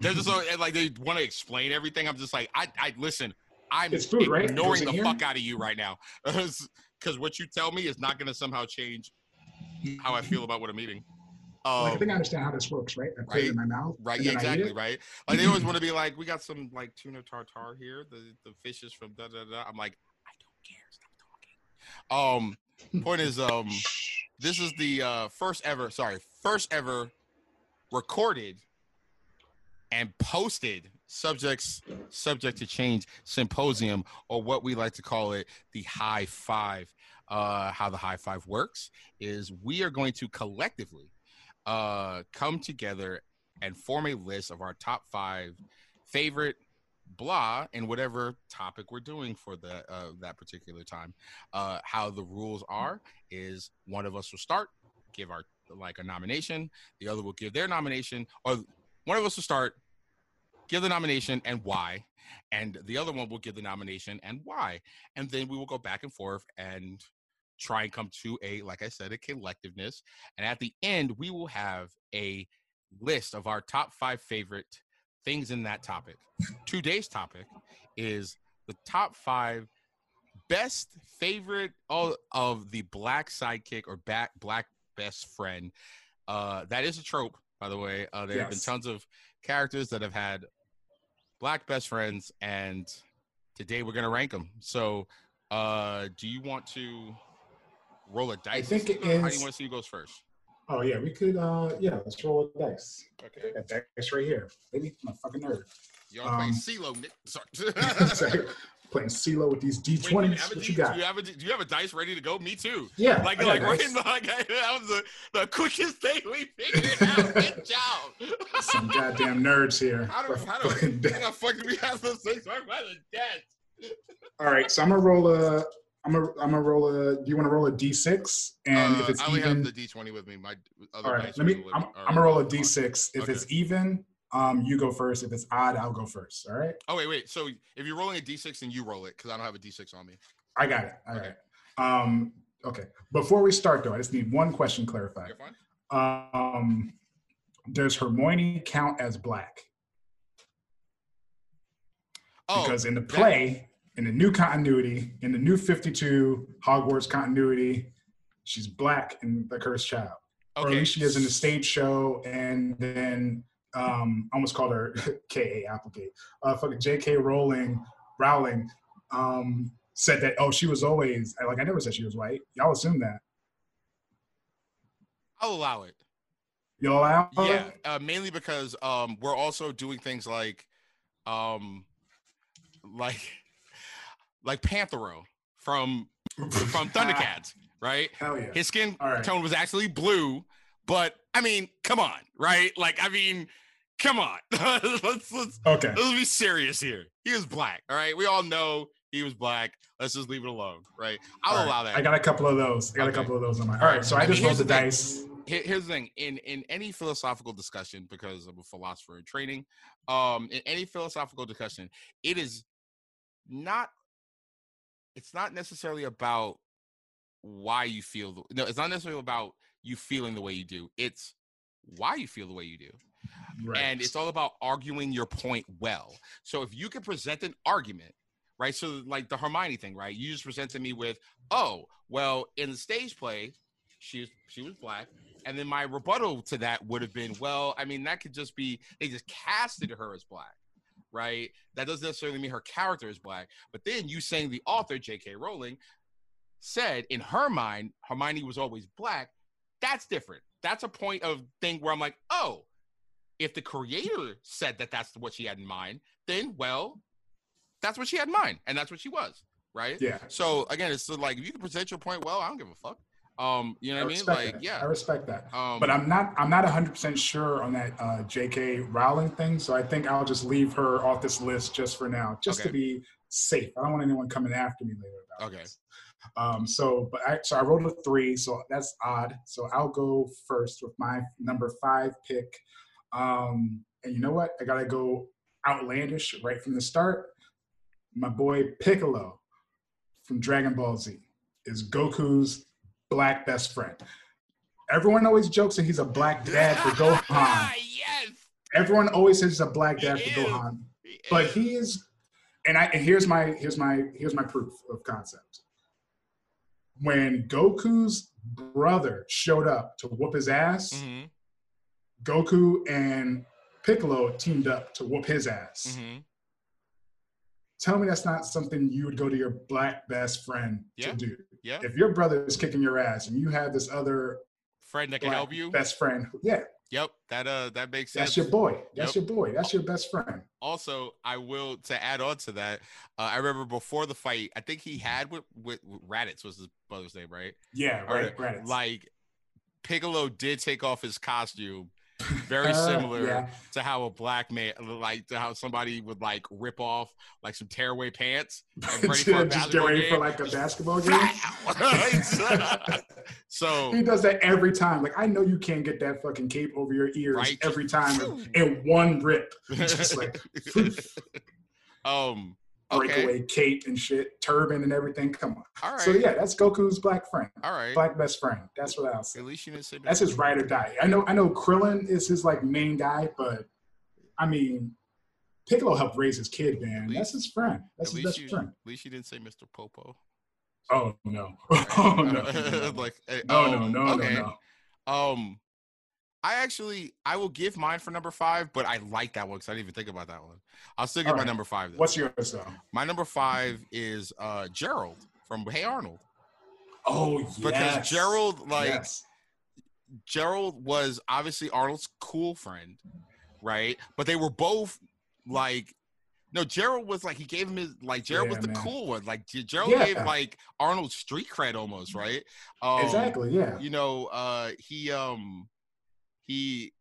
They're just so, like they want to explain everything. I'm just like, I, I listen. I'm food, right? Ignoring the here? fuck out of you right now, because what you tell me is not going to somehow change how I feel about what I'm eating. Like, I Um, think I understand how this works, right? I put it in my mouth. Right, yeah, exactly, right. Like they always want to be like, we got some like tuna tartare here. The the fish is from da da da. I'm like, I don't care. Stop talking. Um, point is, um, this is the uh first ever, sorry, first ever recorded and posted subjects subject to change symposium or what we like to call it the high five. Uh how the high five works is we are going to collectively uh come together and form a list of our top five favorite blah in whatever topic we're doing for the uh, that particular time. Uh how the rules are is one of us will start give our like a nomination. The other will give their nomination or one of us will start give the nomination and why and the other one will give the nomination and why and then we will go back and forth and try and come to a like i said a collectiveness and at the end we will have a list of our top five favorite things in that topic. Today's topic is the top five best favorite of, of the black sidekick or back black best friend. Uh that is a trope by the way. Uh there have been tons of characters that have had black best friends and today we're gonna rank them so uh do you want to roll a dice I think it how do you want to see who goes first Oh yeah, we could. uh Yeah, let's roll a dice. okay That dice right here, baby. A fucking nerd. you want to play Um, CeeLo, Nick? Sorry. Playing CeeLo with these Wait, wait, D20s. have a What D- you got? Do you have a, do you have a dice ready to go? Me too. Yeah, Like, like, right in the, like that was the, the quickest thing we figured out. Good job. Some goddamn nerds here. How do, how do, Fucking how the fuck do we have those things? Why am I the dead? All right, so I'm gonna roll a. I'm gonna. I'm gonna roll a. Do you want to roll a d6? And Uh, if it's I only even, have the D20 with me. My other all right. Let me. I'm. I'm gonna roll a right, come on. d6. If Okay. it's even, um, you go first. If it's odd, I'll go first. All right. Oh wait, wait. So if you're rolling a D6, then you roll it because I don't have a D6 on me. I got it. All Okay. right. Um. Okay. Before we start, though, I just need one question clarified. Um, does Hermione count as black? Oh, because in the play, in the new continuity, in the new 52 Hogwarts continuity, she's black in The Cursed Child. Okay. Or at least she is in the stage show, and then um, I almost called her K.A. Applegate. Uh, fucking J.K. Rowling, Rowling um, said that, oh, she was always, like, I never said she was white. Y'all assume that. I'll allow it. Y'all allow it? Yeah, uh, mainly because um, we're also doing things like, um, like, like Panthro from from Thundercats, right? Hell yeah. His skin right. tone was actually blue, but I mean, come on, right? Like, I mean, come on. let's let's Okay. let's be serious here. He was black, all right. We all know he was black. Let's just leave it alone, right? I'll right. allow that. I got a couple of those. I got Okay. a couple of those on my. All right. right, so I, I mean, just rolled the the dice. Here's the thing in in any philosophical discussion because i'm a philosopher in training um in any philosophical discussion it is not it's not necessarily about why you feel the, no it's not necessarily about you feeling the way you do it's why you feel the way you do Right. and it's all about arguing your point well. So if you can present an argument, right? So like the Hermione thing, right? You just presented me with, oh, well, in the stage play, she was she was black, and then my rebuttal to that would have been, well, I mean, that could just be they just casted her as black, right? That doesn't necessarily mean her character is black. But then you saying the author, J.K. Rowling, said in her mind Hermione was always black. That's different. That's a point of thing where I'm like, oh, if the creator said that that's what she had in mind, then well, that's what she had in mind, and that's what she was, right? yeah. So again, it's like if you can present your point well, I don't give a fuck. Um, you know what I mean? Like, that. yeah. I respect that. Um, But I'm not I'm not 100% sure on that uh, J.K. Rowling thing, so I think I'll just leave her off this list just for now, just to be safe. I don't want anyone coming after me later about Okay. this. Um, so, but I, so I rolled a three, so that's odd. So I'll go first with my number five pick. Um, and you know what? I gotta go outlandish right from the start. my boy Piccolo from Dragon Ball Z is Goku's black best friend. Everyone always jokes that he's a black dad for Gohan. yes. Everyone always says he's a black dad He for is. Gohan, but he is. And I and here's my here's my here's my proof of concept. When Goku's brother showed up to whoop his ass, Mhm, Goku and Piccolo teamed up to whoop his ass. mhm. Tell me that's not something you would go to your black best friend Yeah. to do. Yeah. If your brother is kicking your ass and you have this other Friend that can help you. best friend, yeah, Yep. That uh that makes sense. that's your boy. That's Yep. your boy. That's your best friend. also i will to add on to that uh, i remember before the fight i think he had with, with, with raditz was his brother's name right Yeah, Or, right, right. like piccolo did take off his costume very Uh, similar yeah. to how a black man like to how somebody would like rip off like some tearaway pants and ready for a Just get ready game. for like a basketball game. so He does that every time. Like I know you can't get that fucking cape over your ears Right. every time in one rip. Just like um okay breakaway cape and shit, turban and everything. Come on. all right So yeah, that's Goku's black friend, all right black best friend. That's what I'll say. at least you didn't say That's his ride or die. I know. I know. Krillin is his like main guy, but I mean, Piccolo helped raise his kid, man. That's his friend. That's his best you friend. at least you didn't say mr popo Oh no. Oh no. like eh, No, no, no, okay. no, no. Um, I actually I will give mine for number five, but I like that one because I didn't even think about that one. I'll still give All my right. number five. Though. What's yours though? my number five is uh Gerald from Hey Arnold Oh yes. because Gerald like yes. Gerald was obviously Arnold's cool friend, right? But they were both like. No, Gerald was like he gave him his like Gerald Yeah, was the man. cool one. Like Gerald Yeah. gave like Arnold street cred almost, right? Um, exactly. Yeah. you know uh he um he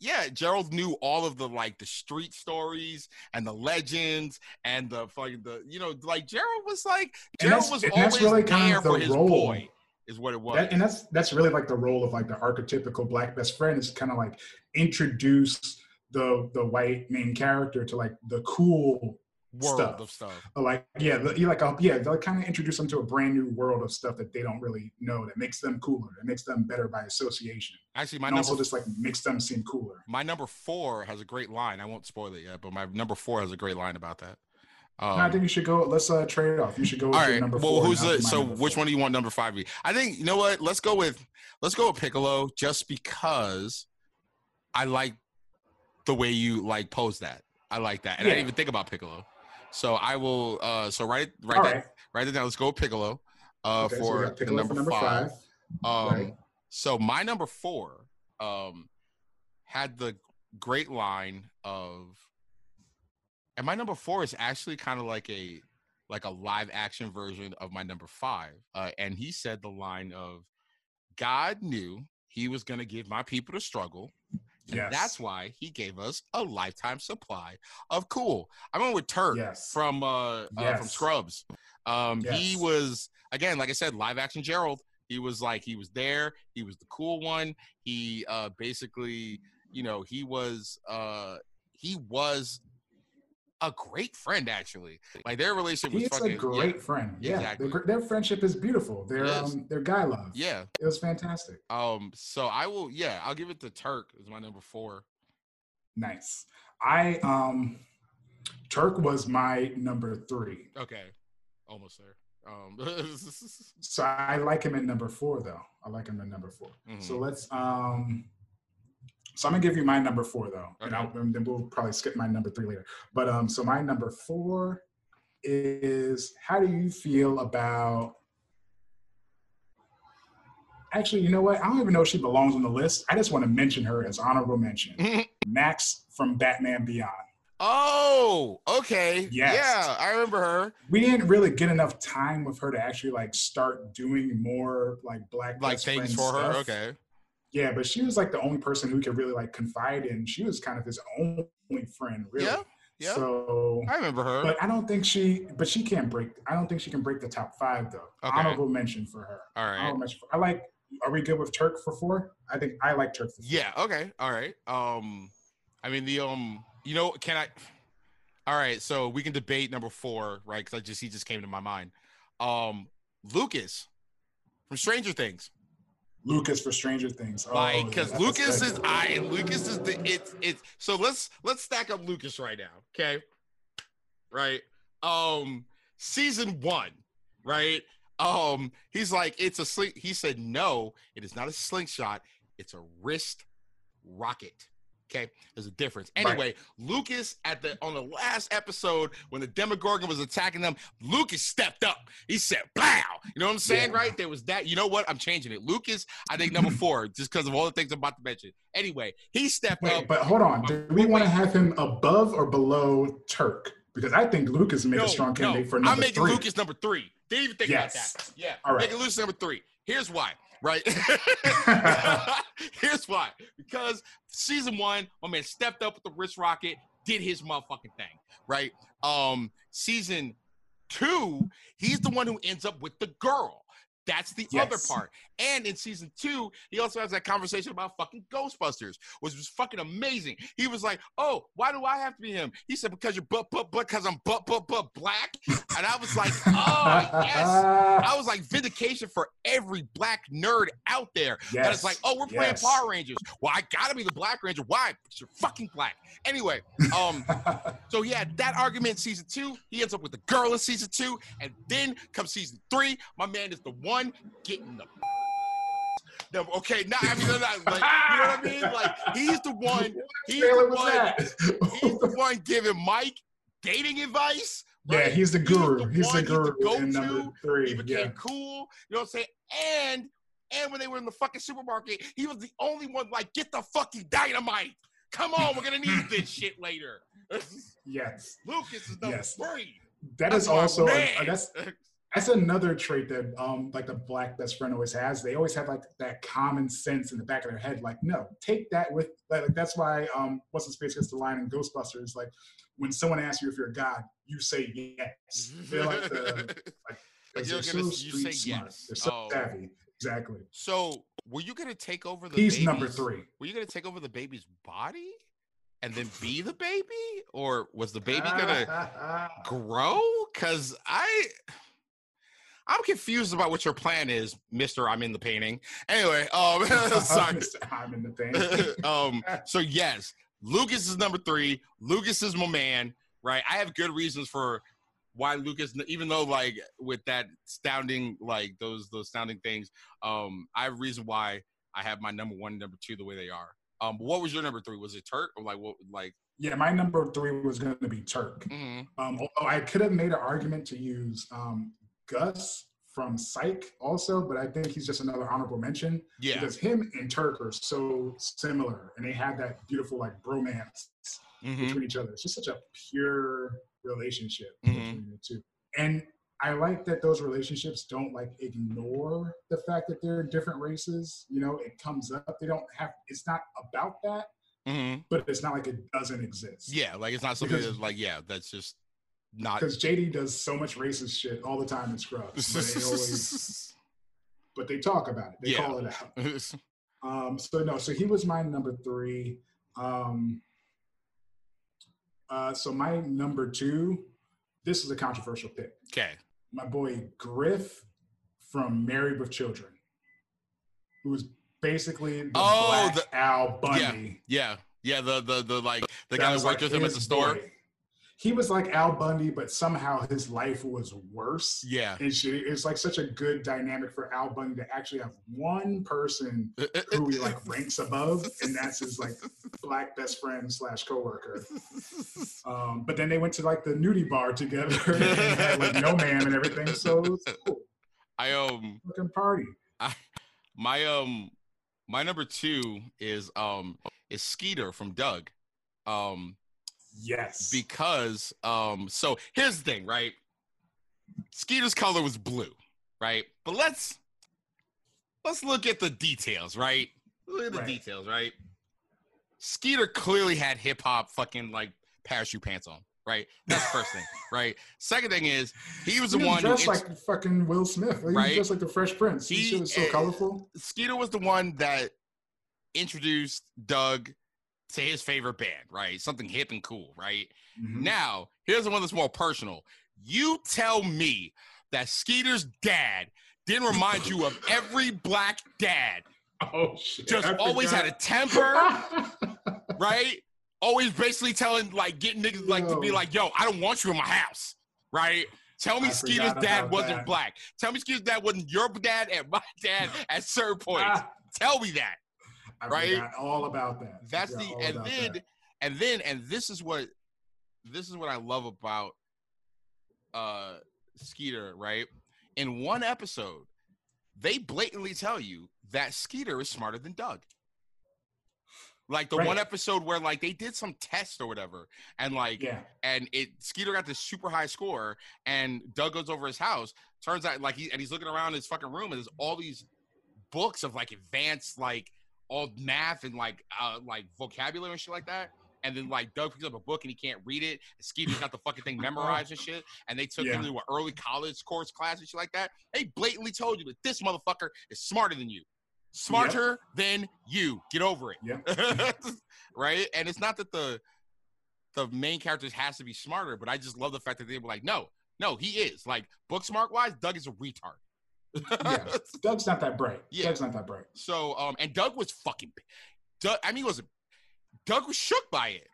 yeah gerald knew all of the like the street stories and the legends and the fucking the you know like gerald was like gerald was always that's really kind there of the for his role. boy is what it was That, and that's that's really like the role of like the archetypical black best friend is kind of like introduce the the white main character to like the cool world stuff. of stuff like yeah the- you like uh, yeah they'll kind of introduce them to a brand new world of stuff that they don't really know that makes them cooler that makes them better by association actually my and number also just like makes them seem cooler my number four has a great line i won't spoil it yet but my number four has a great line about that um, No, I think you should go. Let's uh, trade it off. You should go with All your number well, four. who's the so? Which one do you want number five? Be? I think you know what. Let's go with let's go with Piccolo, just because I like the way you like pose that. I like that, and I didn't even think about Piccolo. So I will. uh So write write All that right. write it down. Let's go with Piccolo. Uh, Okay, for Piccolo number, for number five. five. Um, Right. so my number four um had the great line of, and my number four is actually kind of like a like a live action version of my number five. Uh, and he said the line of, "God knew He was going to give my people the struggle." And Yes. that's why he gave us a lifetime supply of cool. I went with Turk Yes. from uh, uh from Scrubs. Um he was again, like I said, live action Gerald. He was like he was there, he was the cool one. He uh basically, you know, he was uh he was a great friend actually. Like their relationship was He's fucking a great friend. Yeah, exactly. their, their friendship is beautiful. Their is. um, their guy love. Yeah. it was fantastic. Um so I will yeah, I'll give it to Turk as my number 4. Nice. I um, Turk was my number three, Okay. Almost there. Um so I like him at number four though. I like him at number 4 So mhm. let's um. So I'm gonna give you my number four though, and, I'll, and then we'll probably skip my number three later. But um, so my number four is how do you feel about? Actually, you know what? I don't even know if she belongs on the list. I just want to mention her as honorable mention. Max from Batman Beyond. Oh, okay. Yes. Yeah, I remember her. We didn't really get enough time with her to actually like start doing more like black Like things for her. Okay. Yeah, but she was like the only person who could really like confide in. She was kind of his only friend, really. Yeah, yeah. So, I remember her. but I don't think she, but she can't break. I don't think she can break the top five though. Okay. Honorable mention for her. All right. Honorable mention. For, I like. Are we good with Turk for four? I think I like Turk for four. Yeah. Okay. All right. Um, I mean the um, you know, can I? All right, so we can debate number four, right? Because I just he just came to my mind. Um, Lucas from Stranger Things. Lucas for Stranger Things. Oh, Like, because Lucas is I Lucas is the it's it's so let's let's stack up Lucas right now, okay? Right. Um, season one, right? Um, he's like, it's a sling. He said, no, it is not a slingshot, it's a wrist rocket. Okay, there's a difference. Right. Anyway, Lucas at the on the last episode when the Demogorgon was attacking them, Lucas stepped up. He said, "Blow!" You know what I'm saying, Yeah. right? There was that. You know what? I'm changing it. Lucas, I think number four, just because of all the things I'm about to mention. Anyway, he stepped Wait, up. but hold on. Do we want to have him above or below Turk? Because I think Lucas made No, a strong no, candidate for number three. I'm making three. Lucas number three. Didn't even think Yes. about that. Yeah, All right. making Lucas number three. Here's why, right? Here's why. Because season one, my man stepped up with the wrist rocket, did his motherfucking thing, right? Um, season two, he's the one who ends up with the girl. That's the other part. And in season two, he also has that conversation about fucking Ghostbusters, which was fucking amazing. He was like, "Oh, why do I have to be him?" He said, "Because you're but but but because I'm but but but black." And I was like, "Oh yes." I was like vindication for every black nerd out there. That it's Yes, like, oh, we're playing yes. Power Rangers. Well, I gotta be the Black Ranger. Why? Because you're fucking black. Anyway, um, so he had that argument in season two. He ends up with the girl in season two, and then comes season three. My man is the one getting the. the okay, not I mean, not, like, you know what I mean? Like he's the one. He's Trailer the one. He's the one giving Mike dating advice. yeah, he's the He's guru. the He's the, one, he's the guru go-to. number three. He became yeah. cool. You know what I'm saying? And and when they were in the fucking supermarket, he was the only one like, get the fucking dynamite. Come on, we're gonna need this shit later. Yes, Lucas is number Yes. three. that That's is also man. uh, that's that's another trait that um like the black best friend always has. They always have like that common sense in the back of their head. Like, no, take that with like that's why um what's the space gets the line in Ghostbusters like when someone asks you if you're a god, you say yes. They're like the like, You're gonna- so you say smart. yes. They're so Oh. savvy. Exactly. so were you gonna take over the He's baby's, number three. Were you gonna take over the baby's body and then be the baby? Or was the baby gonna grow? Cause I I'm confused about what your plan is, Mister. I'm in the painting. Anyway, um, sorry. I'm in the thing. um, so yes, Lucas is number three. Lucas is my man, right? I have good reasons for why Lucas, even though like with that astounding, like those those astounding things, um, I have reason why I have my number one, number two the way they are. Um, what was your number three? Was it Turk or like what? Like, Yeah, my number three was going to be Turk. mhm. Um, although I could have made an argument to use um, Gus from Psych also, but I think he's just another honorable mention yeah, because him and Turk are so similar, and they have that beautiful like bromance mhm. between each other. It's just such a pure relationship Mhm. between the two, and I like that those relationships don't like ignore the fact that they're different races. You know, it comes up. They don't have. It's not about that, Mhm. but it's not like it doesn't exist. yeah, like it's not something Because- that's like yeah, that's just not. because JD does so much racist shit all the time in Scrubs, but they always, but they talk about it. They Yeah. call it out. Um, so no, so he was my number three. Um, uh, so my number two, this is a controversial pick. okay. My boy Griff from Married with Children, who was basically the Oh, Black the- Al Bundy. Yeah, yeah. The the the like the guy that worked like, with him at the store. boy. He was like Al Bundy, but somehow his life was worse. Yeah. And she, it's like such a good dynamic for Al Bundy to actually have one person who he like ranks above, and that's his like black best friend slash coworker. Um, but then they went to like the nudie bar together and had like no man and everything. So it was cool. I um Fucking party. my um my number two is um is Skeeter from Doug. Um Yes. because um so here's the thing, right? Skeeter's color was blue, right? But let's let's look at the details, right? Look at the Right. details, right? Skeeter clearly had hip hop fucking like parachute pants on, right? That's the first thing, right? Second thing is he was he the was one dressed like fucking Will Smith. He was Right? just like the Fresh Prince. He, He- was so eh, colorful. Skeeter was the one that introduced Doug to his favorite band, right? Something hip and cool, right? Mhm. Now, here's the one that's more personal. You tell me that Skeeter's dad didn't remind you of every black dad. Oh shit! Just I always had a temper, right? Always basically telling, like, getting niggas like to be like, yo, I don't want you in my house, right? Tell me I Skeeter's dad wasn't that. black. Tell me Skeeter's dad wasn't your dad and my dad at certain points. Ah, Tell me that. I Right? forgot all about that. That's the and then that. and then and this is what this is what I love about uh Skeeter, right? In one episode, they blatantly tell you that Skeeter is smarter than Doug. Like the Right. one episode where like they did some test or whatever, and like yeah, and it Skeeter got this super high score, and Doug goes over his house. Turns out like he and he's looking around his fucking room, and there's all these books of like advanced like all math and like uh like vocabulary and shit like that. And then like Doug picks up a book and he can't read it. And Skeeter's got the fucking thing memorized and shit. And they took Yeah. him to an early college course class and shit like that. They blatantly told you that this motherfucker is smarter than you. Smarter than you. Get over it. yeah. right? And it's not that the the main characters has to be smarter, but I just love the fact that they were like, no, no, he is. Like book smart wise, Doug is a retard. Yeah. Doug's not that bright. Yeah. Doug's not that bright. so um and Doug was fucking Doug I mean he was Doug was shook by it.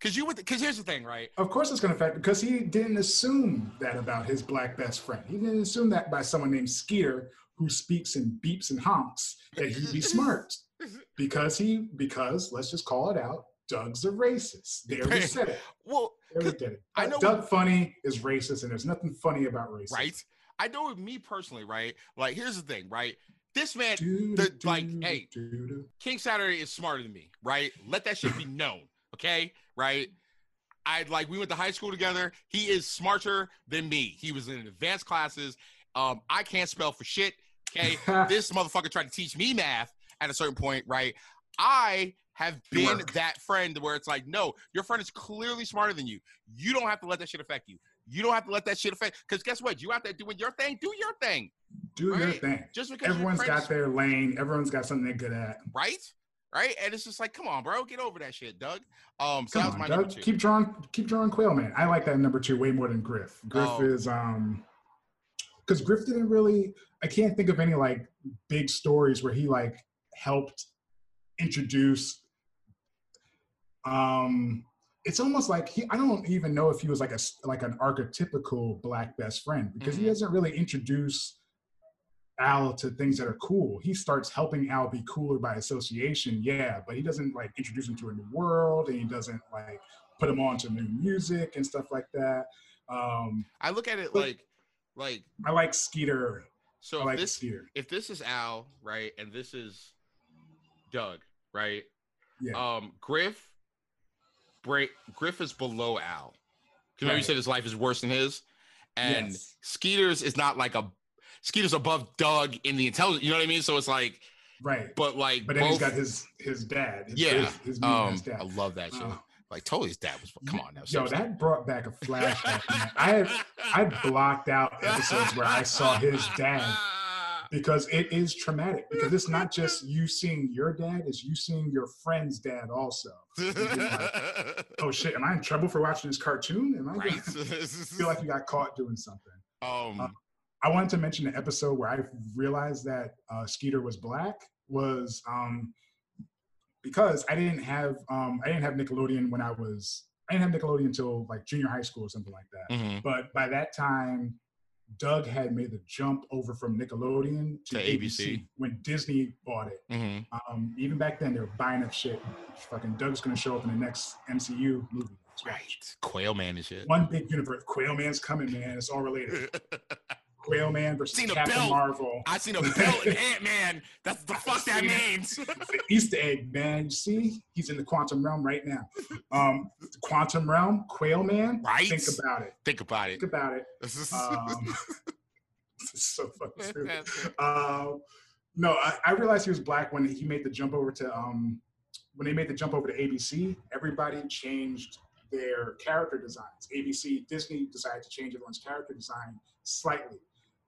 Cause you would because here's the thing, right? Of course, it's going to affect because he didn't assume that about his black best friend. He didn't assume that by someone named Skeeter who speaks and beeps and honks that he'd be smart because he because let's just call it out. Doug's a racist. There we said it. Well, There we did it. I know- Doug Funnie is racist, and there's nothing funny about racism. right? I know with me personally, right? Like here's the thing, right? This man, The- like, hey. King Saturday is smarter than me, right? Let that shit be known, okay? Right? I like we went to high school together. He is smarter than me. He was in advanced classes. Um, I can't spell for shit. Okay, this motherfucker tried to teach me math at a certain point, right? I have been that friend where it's like, no, your friend is clearly smarter than you. You don't have to let that shit affect you. You don't have to let that shit affect. Because guess what? You out there doing your thing. Do your thing. Do your thing. Just because everyone's got their lane. Everyone's got something they're good at. right, right, and it's just like, come on, bro, get over that shit, Doug. Um, so that Come was on, my Doug. number two. Keep drawing. Keep drawing Quail Man. I like that number two way more than Griff. Griff Oh. is um, because Griff didn't really. I can't think of any like big stories where he like helped introduce. Um, it's almost like he. I don't even know if he was like a like an archetypical black best friend because he Mhm. doesn't really introduce Al to things that are cool. He starts helping Al be cooler by association, yeah, but he doesn't like introduce him to a new world and he doesn't like put him on to new music and stuff like that. Um, I look at it like, like I like Skeeter. so I like this Skeeter. if this is Al, right, and this is Doug, right? Yeah. Um, Griff, break Griff is below Al. Because remember you Right. said his life is worse than his, and Yes. Skeeter's is not like a Skeeter's above Doug in the intelligence. You know what I mean? So it's like, Right. but like, But then both, he's got his his dad. His, yeah. His, his um, dad. I love that shit. Uh, like, totally, his dad was. Come on now, Yo, that brought back a flashback. I have I blocked out episodes where I saw his dad because it is traumatic because it's not just you seeing your dad it's you seeing your friend's dad also oh shit am i in trouble for watching this cartoon am i right. feel like you got caught doing something um, Uh, i wanted to mention the episode where i realized that uh, skeeter was black was um because i didn't have um i didn't have nickelodeon when i was i didn't have nickelodeon until like junior high school or something like that mhm. but by that time, Doug had made the jump over from Nickelodeon to, To ABC. ABC. when Disney bought it. Mhm. Um, even back then, they were buying up shit. Fucking Doug's gonna show up in the next MCU movie. Right. Quail man and shit. One big universe. Quail Man's coming, man. It's all related. Quail Man versus Seen a Captain belt. Marvel. I seen a belt in Ant Man. That's the fuck that seen it. means. The Easter egg, man. You see, he's in the quantum realm right now. Um, the quantum realm, Quail Man. Right. Think about it. Think about it. Think about it. Um, it's so fucking stupid. Um, no, I, I realized he was black when he made the jump over to um, when they made the jump over to ABC. Everybody changed their character designs. ABC, Disney decided to change everyone's character design slightly,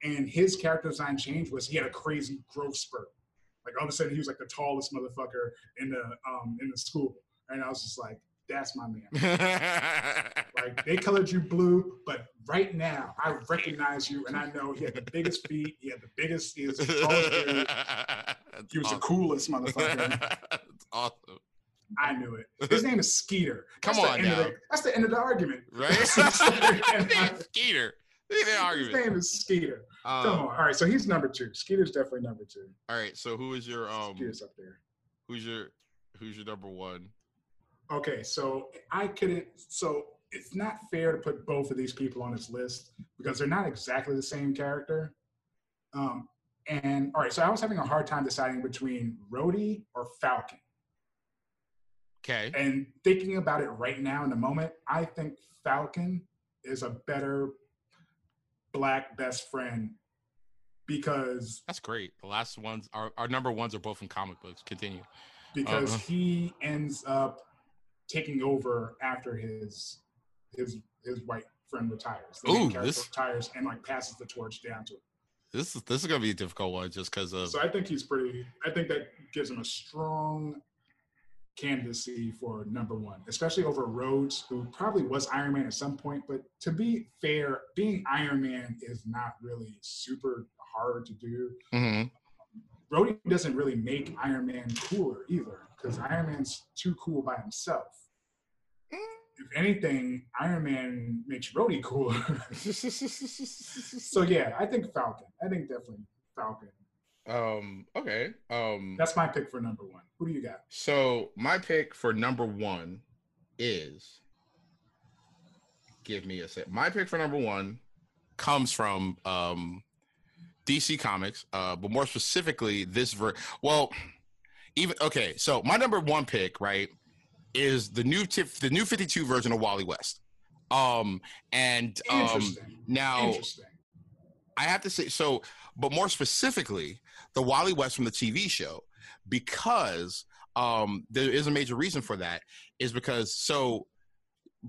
and his character design change was he had a crazy growth spurt. Like all of a sudden, he was like the tallest motherfucker in the um, in the school. and I was just like, that's my man. like they colored you blue, but right now I recognize you, and I know he had the biggest feet, he had the biggest, he was the tallest dude, he was awesome. the coolest motherfucker. That's awesome. I knew it. His name is Skeeter. Come That's the on of now. the- that's the end of the argument. Right? Skeeter. That argument. name is Skeeter. Come Um, on. All right, so he's number two. Skeeter's definitely number two. all right. So who is your um? Skeeter's up there. Who's your who's your number one? Okay, so I couldn't. So it's not fair to put both of these people on this list because they're not exactly the same character. Um, and all right, so I was having a hard time deciding between Rhodey or Falcon. Okay. And thinking about it right now in the moment, I think Falcon is a better black best friend because That's great. The last ones, our, our number ones are both in comic books. Continue. because Uh-huh. he ends up taking over after his his his white friend retires. The Ooh, this- retires and like passes the torch down to him. This is this is gonna be a difficult one just because of So I think he's pretty. I think that gives him a strong candidacy for number one, especially over Rhodes, who probably was Iron Man at some point. But to be fair, being Iron Man is not really super hard to do. Mhm. Rhodey doesn't really make Iron Man cooler either, because Iron Man's too cool by himself. If anything, Iron Man makes Rhodey cooler. so yeah, I think Falcon. I think definitely Falcon. Um. Okay. Um. That's my pick for number one. Who do you got? So my pick for number one is. Give me a sec. My pick for number one comes from um, DC Comics, uh, but more specifically, this ver. Well, even okay. So my number one pick, right, is the new tip, the new Fifty Two version of Wally West. Um, and um, Interesting. now Interesting. I have to say so, but more specifically, the Wally West from the TV show, because um, there is a major reason for that. Is because so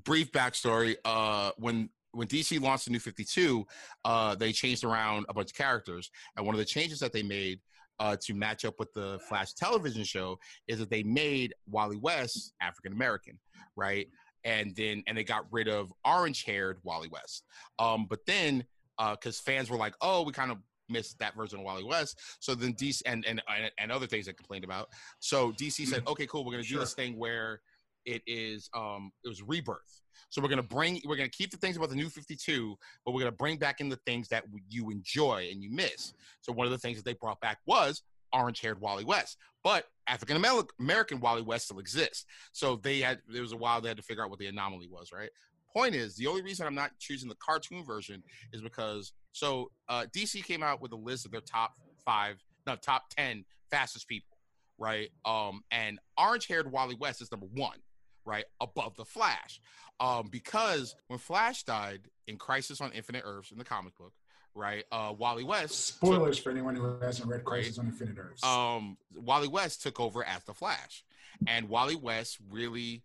brief backstory. Uh, when when DC launched the New Fifty Two, uh, they changed around a bunch of characters, and one of the changes that they made. Uh, to match up with the Flash television show, is that they made Wally West African American, right? And then and they got rid of orange haired Wally West. Um, but then because fans were like, "Oh, we kind of missed that version of Wally West." So then DC and and and, other things they complained about. So DC said, "Okay, cool. We're gonna do this thing where it is um it was rebirth. So we're gonna bring we're gonna keep the things about the new 52, but we're gonna bring back in the things that you enjoy and you miss. So one of the things that they brought back was orange-haired Wally West, but African American Wally West still exists. So they had there was a while they had to figure out what the anomaly was, right? Point is, the only reason I'm not choosing the cartoon version is because so uh, DC came out with a list of their top five, no, top ten fastest people, right? Um, and orange-haired Wally West is number one, right, above the Flash, um, because when Flash died in Crisis on Infinite Earths in the comic book, right, uh, Wally West Spoilers for anyone who hasn't read Crisis on Infinite Earths. um Wally West took over as the Flash. And Wally West really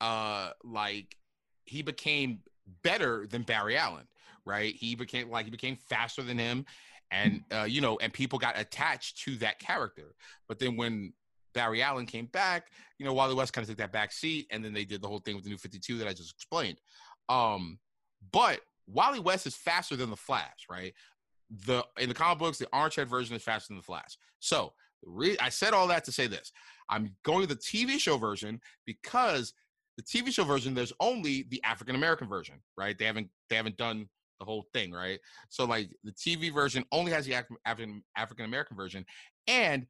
uh like he became better than Barry Allen, right? He became like he became faster than him and uh you know and people got attached to that character. But then when Barry Allen came back, you know, Wally West kind of took that back seat and then they did the whole thing with the new 52 that I just explained. Um but Wally West is faster than the Flash, right? the in the comic books, the orange head version is faster than the Flash. So re- I said all that to say this: I'm going to the TV show version because the TV show version there's only the African American version, right? They haven't they haven't done the whole thing, right? So like the TV version only has the African African American version, and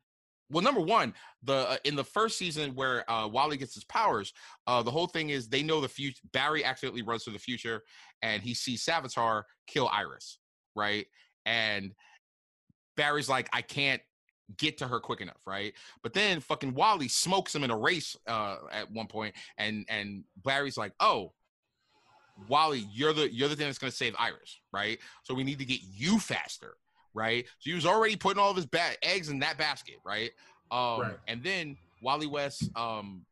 well, number one, the uh, in the first season where uh, Wally gets his powers, uh, the whole thing is they know the future. Barry accidentally runs to the future, and he sees Savitar kill Iris, right? And Barry's like, I can't get to her quick enough, right? But then fucking Wally smokes him in a race uh, at one point, and and Barry's like, oh. Wally, you're the you're the thing that's gonna save Iris, right? So we need to get you faster, right? So he was already putting all of his ba- eggs in that basket, right? Um, Right. And then Wally West, um,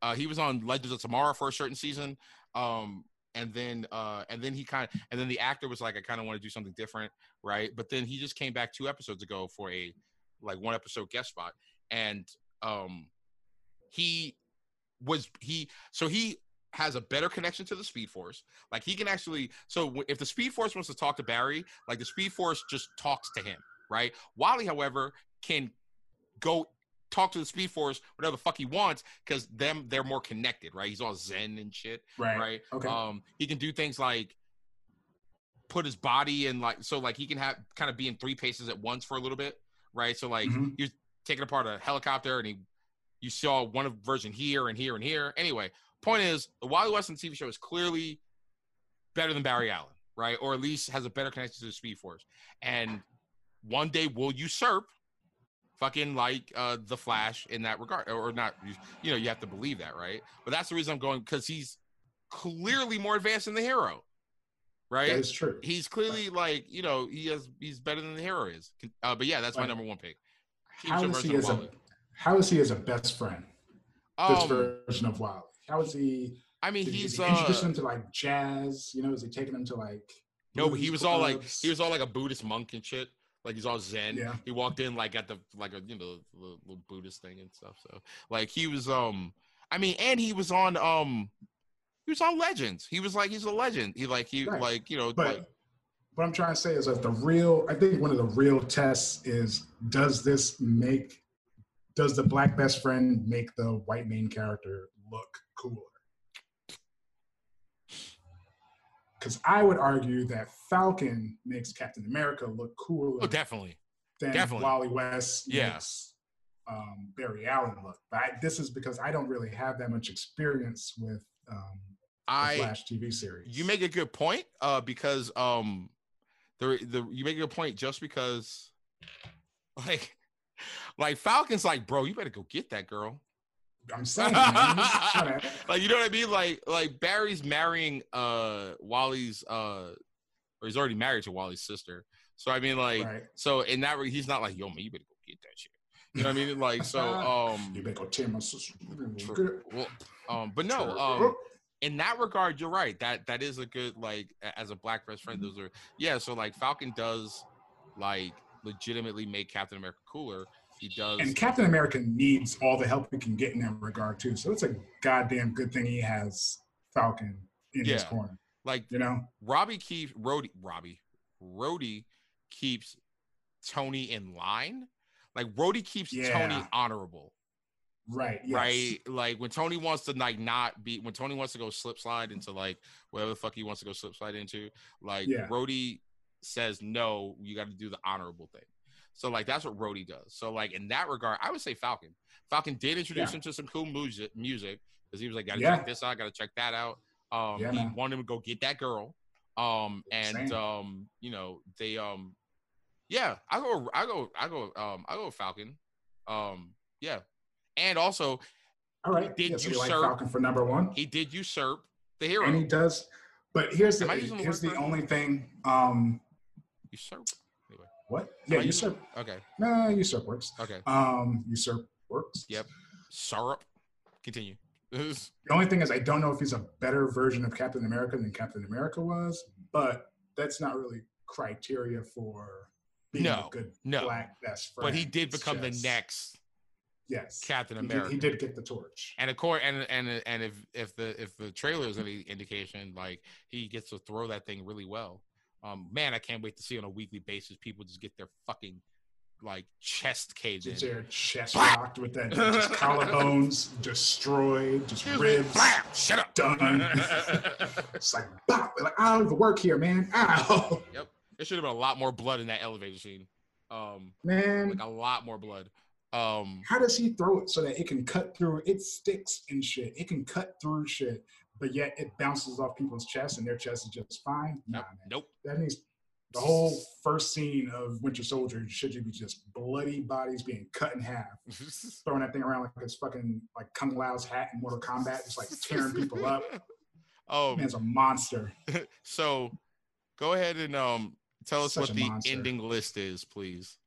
uh, he was on Legends of Tomorrow for a certain season, um, and then uh, and then he kind of and then the actor was like, I kind of want to do something different, right? But then he just came back two episodes ago for a like one episode guest spot, and um, he was he so he has a better connection to the Speed Force. Like he can actually so if the Speed Force wants to talk to Barry, like the Speed Force just talks to him, right? Wally, however, can go talk to the Speed Force whatever the fuck he wants because them they're more connected, right? He's all zen and shit, Right. right? Okay. Um, he can do things like put his body in like so like he can have kind of be in three paces at once for a little bit, right? So like Mhm. you're taking apart a helicopter and he you saw one version here and here and here. Anyway, point is the Wally West on TV show is clearly better than Barry Allen, right? Or at least has a better connection to the Speed Force. And one day will usurp fucking like uh the Flash in that regard, or not. You know, you have to believe that, right? But that's the reason I'm going because he's clearly more advanced than the hero, right? that is true. he's clearly like you know he has he's better than the hero is. Uh, but yeah, that's my number one pick. How he version of as a how is he as a best friend? This Um, version of Wally. How is he? I mean, he's is he introducing uh, him to like jazz? You know, is he taking him to like? no, but he was all like he was all like a Buddhist monk and shit. Like he's all Zen. Yeah. He walked in like at the like a you know the little Buddhist thing and stuff. So like he was um I mean and he was on um he was on Legends. He was like he's a legend. He like he Right. like you know But like what I'm trying to say is that the real, I think one of the real tests is does this make, does the black best friend make the white main character look cooler? Because I would argue that Falcon makes Captain America look cooler oh definitely than definitely. Wally West Yeah. um, Barry Allen look. But I, this is because I don't really have that much experience with um, I Flash TV series. you make a good point uh because um the the you make a good point just because like like Falcon's like bro you better go get that girl. I'm saying, man, he's trying to- like you know what I mean? Like like Barry's marrying uh Wally's uh or he's already married to Wally's sister. So I mean like right. so in that way he's not like yo man you better go get that shit. You know what I mean? Like so um You better go tell my sister. Well um but no um in that regard, you're right. That that is a good like as a black best friend. Mm-hmm. Those are yeah. So like Falcon does like legitimately make Captain America cooler. He does. And Captain America needs all the help he can get in that regard too. So it's a goddamn good thing he has Falcon in his Yeah. corner. like You know, Robbie keeps Rhodey. Robbie Rhodey keeps Tony in line. Like Rhodey keeps Tony honorable. Right? Yes. right? Like when Tony wants to like not be when Tony wants to go slip slide into like whatever the fuck he wants to go slip slide into, like Yeah. Says no, you got to do the honorable thing. So like that's what Rhodey does. So like in that regard, I would say Falcon. Falcon did introduce Yeah. him to some cool music music because he was like, gotta Yeah. check this out, gotta check that out. Um, Yeah, he man. wanted him to go get that girl. Um, and Same. um, you know they um, yeah, I go, I go, I go, um, I go Falcon. Um, yeah, and also All right. Did so you you like Falcon for number one? he did usurp the hero. and he does. But here's the the here's word the only thing. Um, usurp. Anyway, what? Yeah, usurp. Okay. Nah, usurp works. Okay. Um, usurp works. Yep. Syrup. Continue. The only thing is, I don't know if he's a better version of Captain America than Captain America was, but that's not really criteria for being No, a good no. black best friend. but he did become the next yes Captain He did- America. He did, get the torch. And of course, and and and if if the if the trailer is any indication, like he gets to throw that thing really well. Um, man, I can't wait to see on a weekly basis people just get their fucking like chest Just in. their chest rocked with that, just collarbones destroyed, just Excuse ribs Blam! Shut up. done. it's like, bop. Like, I don't even work here, man. Ow, Yep. There should have been a lot more blood in that elevator scene. Um, man. like a lot more blood. Um, How does he throw it so that it can cut through? It sticks and shit. It can cut through shit, but yet it bounces off people's chests and their chest is just fine. Nah, nope. man. nope. That means the whole first scene of Winter Soldier should you be just bloody bodies being cut in half, throwing that thing around like it's fucking like Kung Lao's hat in Mortal Kombat, just like tearing people up. Oh, um, Man's a monster. so go ahead and um tell us Such what the monster. ending list is, please.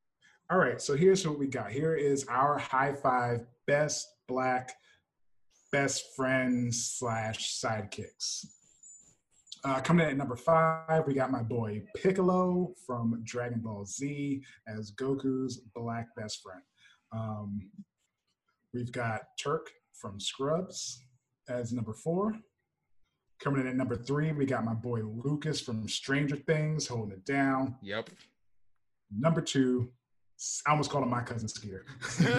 All right, so here's what we got. Here is our high five best black best friends slash sidekicks. Uh, coming in at number five, we got my boy Piccolo from Dragon Ball Z as Goku's black best friend. Um, we've got Turk from Scrubs as number four. Coming in at number three, we got my boy Lucas from Stranger Things holding it down. Yep. Number two, I almost called him my cousin Skeeter.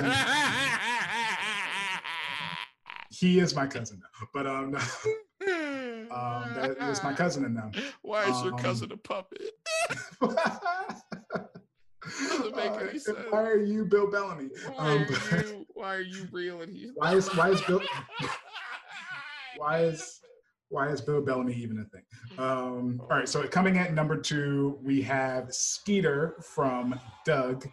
he is my cousin, but um, um, that is my cousin in them. Why is your Um, cousin a puppet? Doesn't make any Uh, sense. Why are you Bill Bellamy? Why Um, are you? Why are you real and he's? Why is why is Bill why is why is Bill Bellamy even a thing? Um, all right, so coming at number two, we have Skeeter from Doug,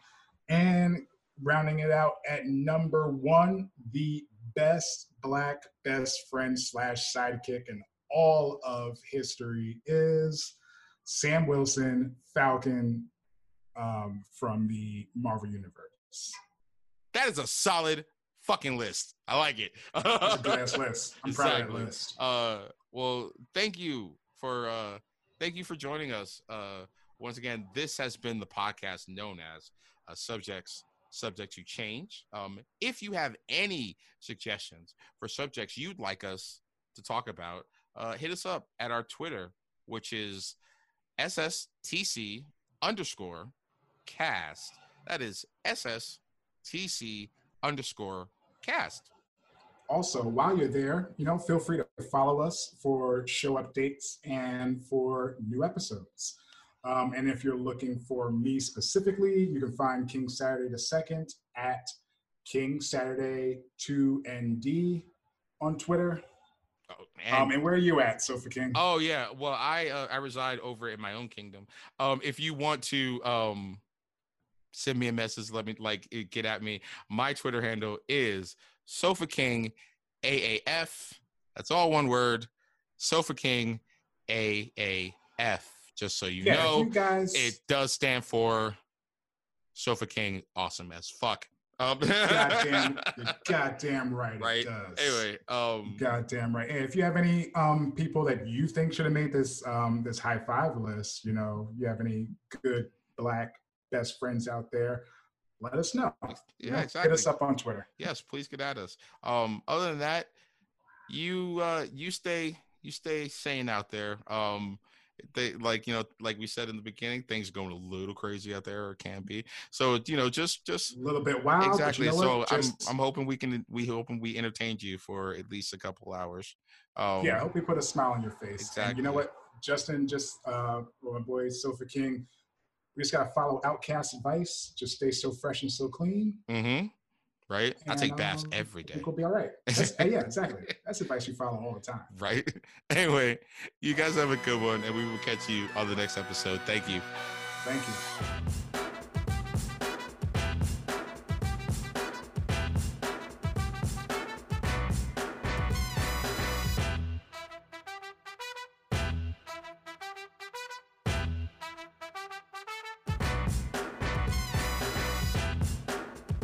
and rounding it out at number one, the best black best friend slash sidekick in all of history is Sam Wilson, Falcon, um, from the Marvel Universe. That is a solid fucking list. I like it. It's a good ass list. I'm proud of Exactly. that list. Uh, well, thank you for uh, thank you for joining us. Uh, once again, this has been the podcast known as uh, Subjects Subject to Change. Um, if you have any suggestions for subjects you'd like us to talk about, uh, hit us up at our Twitter, which is SSTC underscore cast. That is SSTC underscore cast. Also, while you're there, you know, feel free to follow us for show updates and for new episodes. Um, and if you're looking for me specifically, you can find King Saturday the Second at King Saturday 2ND on Twitter. Oh, and- Um, and where are you at, Sofa King? Oh yeah. Well, I uh, I reside over in my own kingdom. Um, if you want to um send me a message, let me like get at me. My Twitter handle is Sofa King AAF. That's all one word. Sofa King AAF. Just so you yeah, know, you guys, it does stand for Sofa King Awesome as fuck. Um, goddamn, goddamn right, right. it does. Anyway, um, Goddamn right. And if you have any um, people that you think should have made this um, this high five list, you know, you have any good black best friends out there, let us know. You know, yeah, exactly. Hit us up on Twitter. yes please get at us um other than that you uh you stay you stay sane out there um they like you know like we said in the beginning things are going a little crazy out there or can be so you know just just A little bit wild. exactly you know so what? i'm i'm hoping we can we hoping we entertained you for at least a couple hours um yeah, I hope we put a smile on your face. And you know what? Justin, just uh, my boy Sofa King, we just gotta follow OutKast advice. Just stay so fresh and so clean. mm-hmm right i take baths um, every day we'll be all right. Uh, yeah, exactly. That's advice you follow all the time. right anyway you guys have a good one and we will catch you on the next episode thank you Thank you.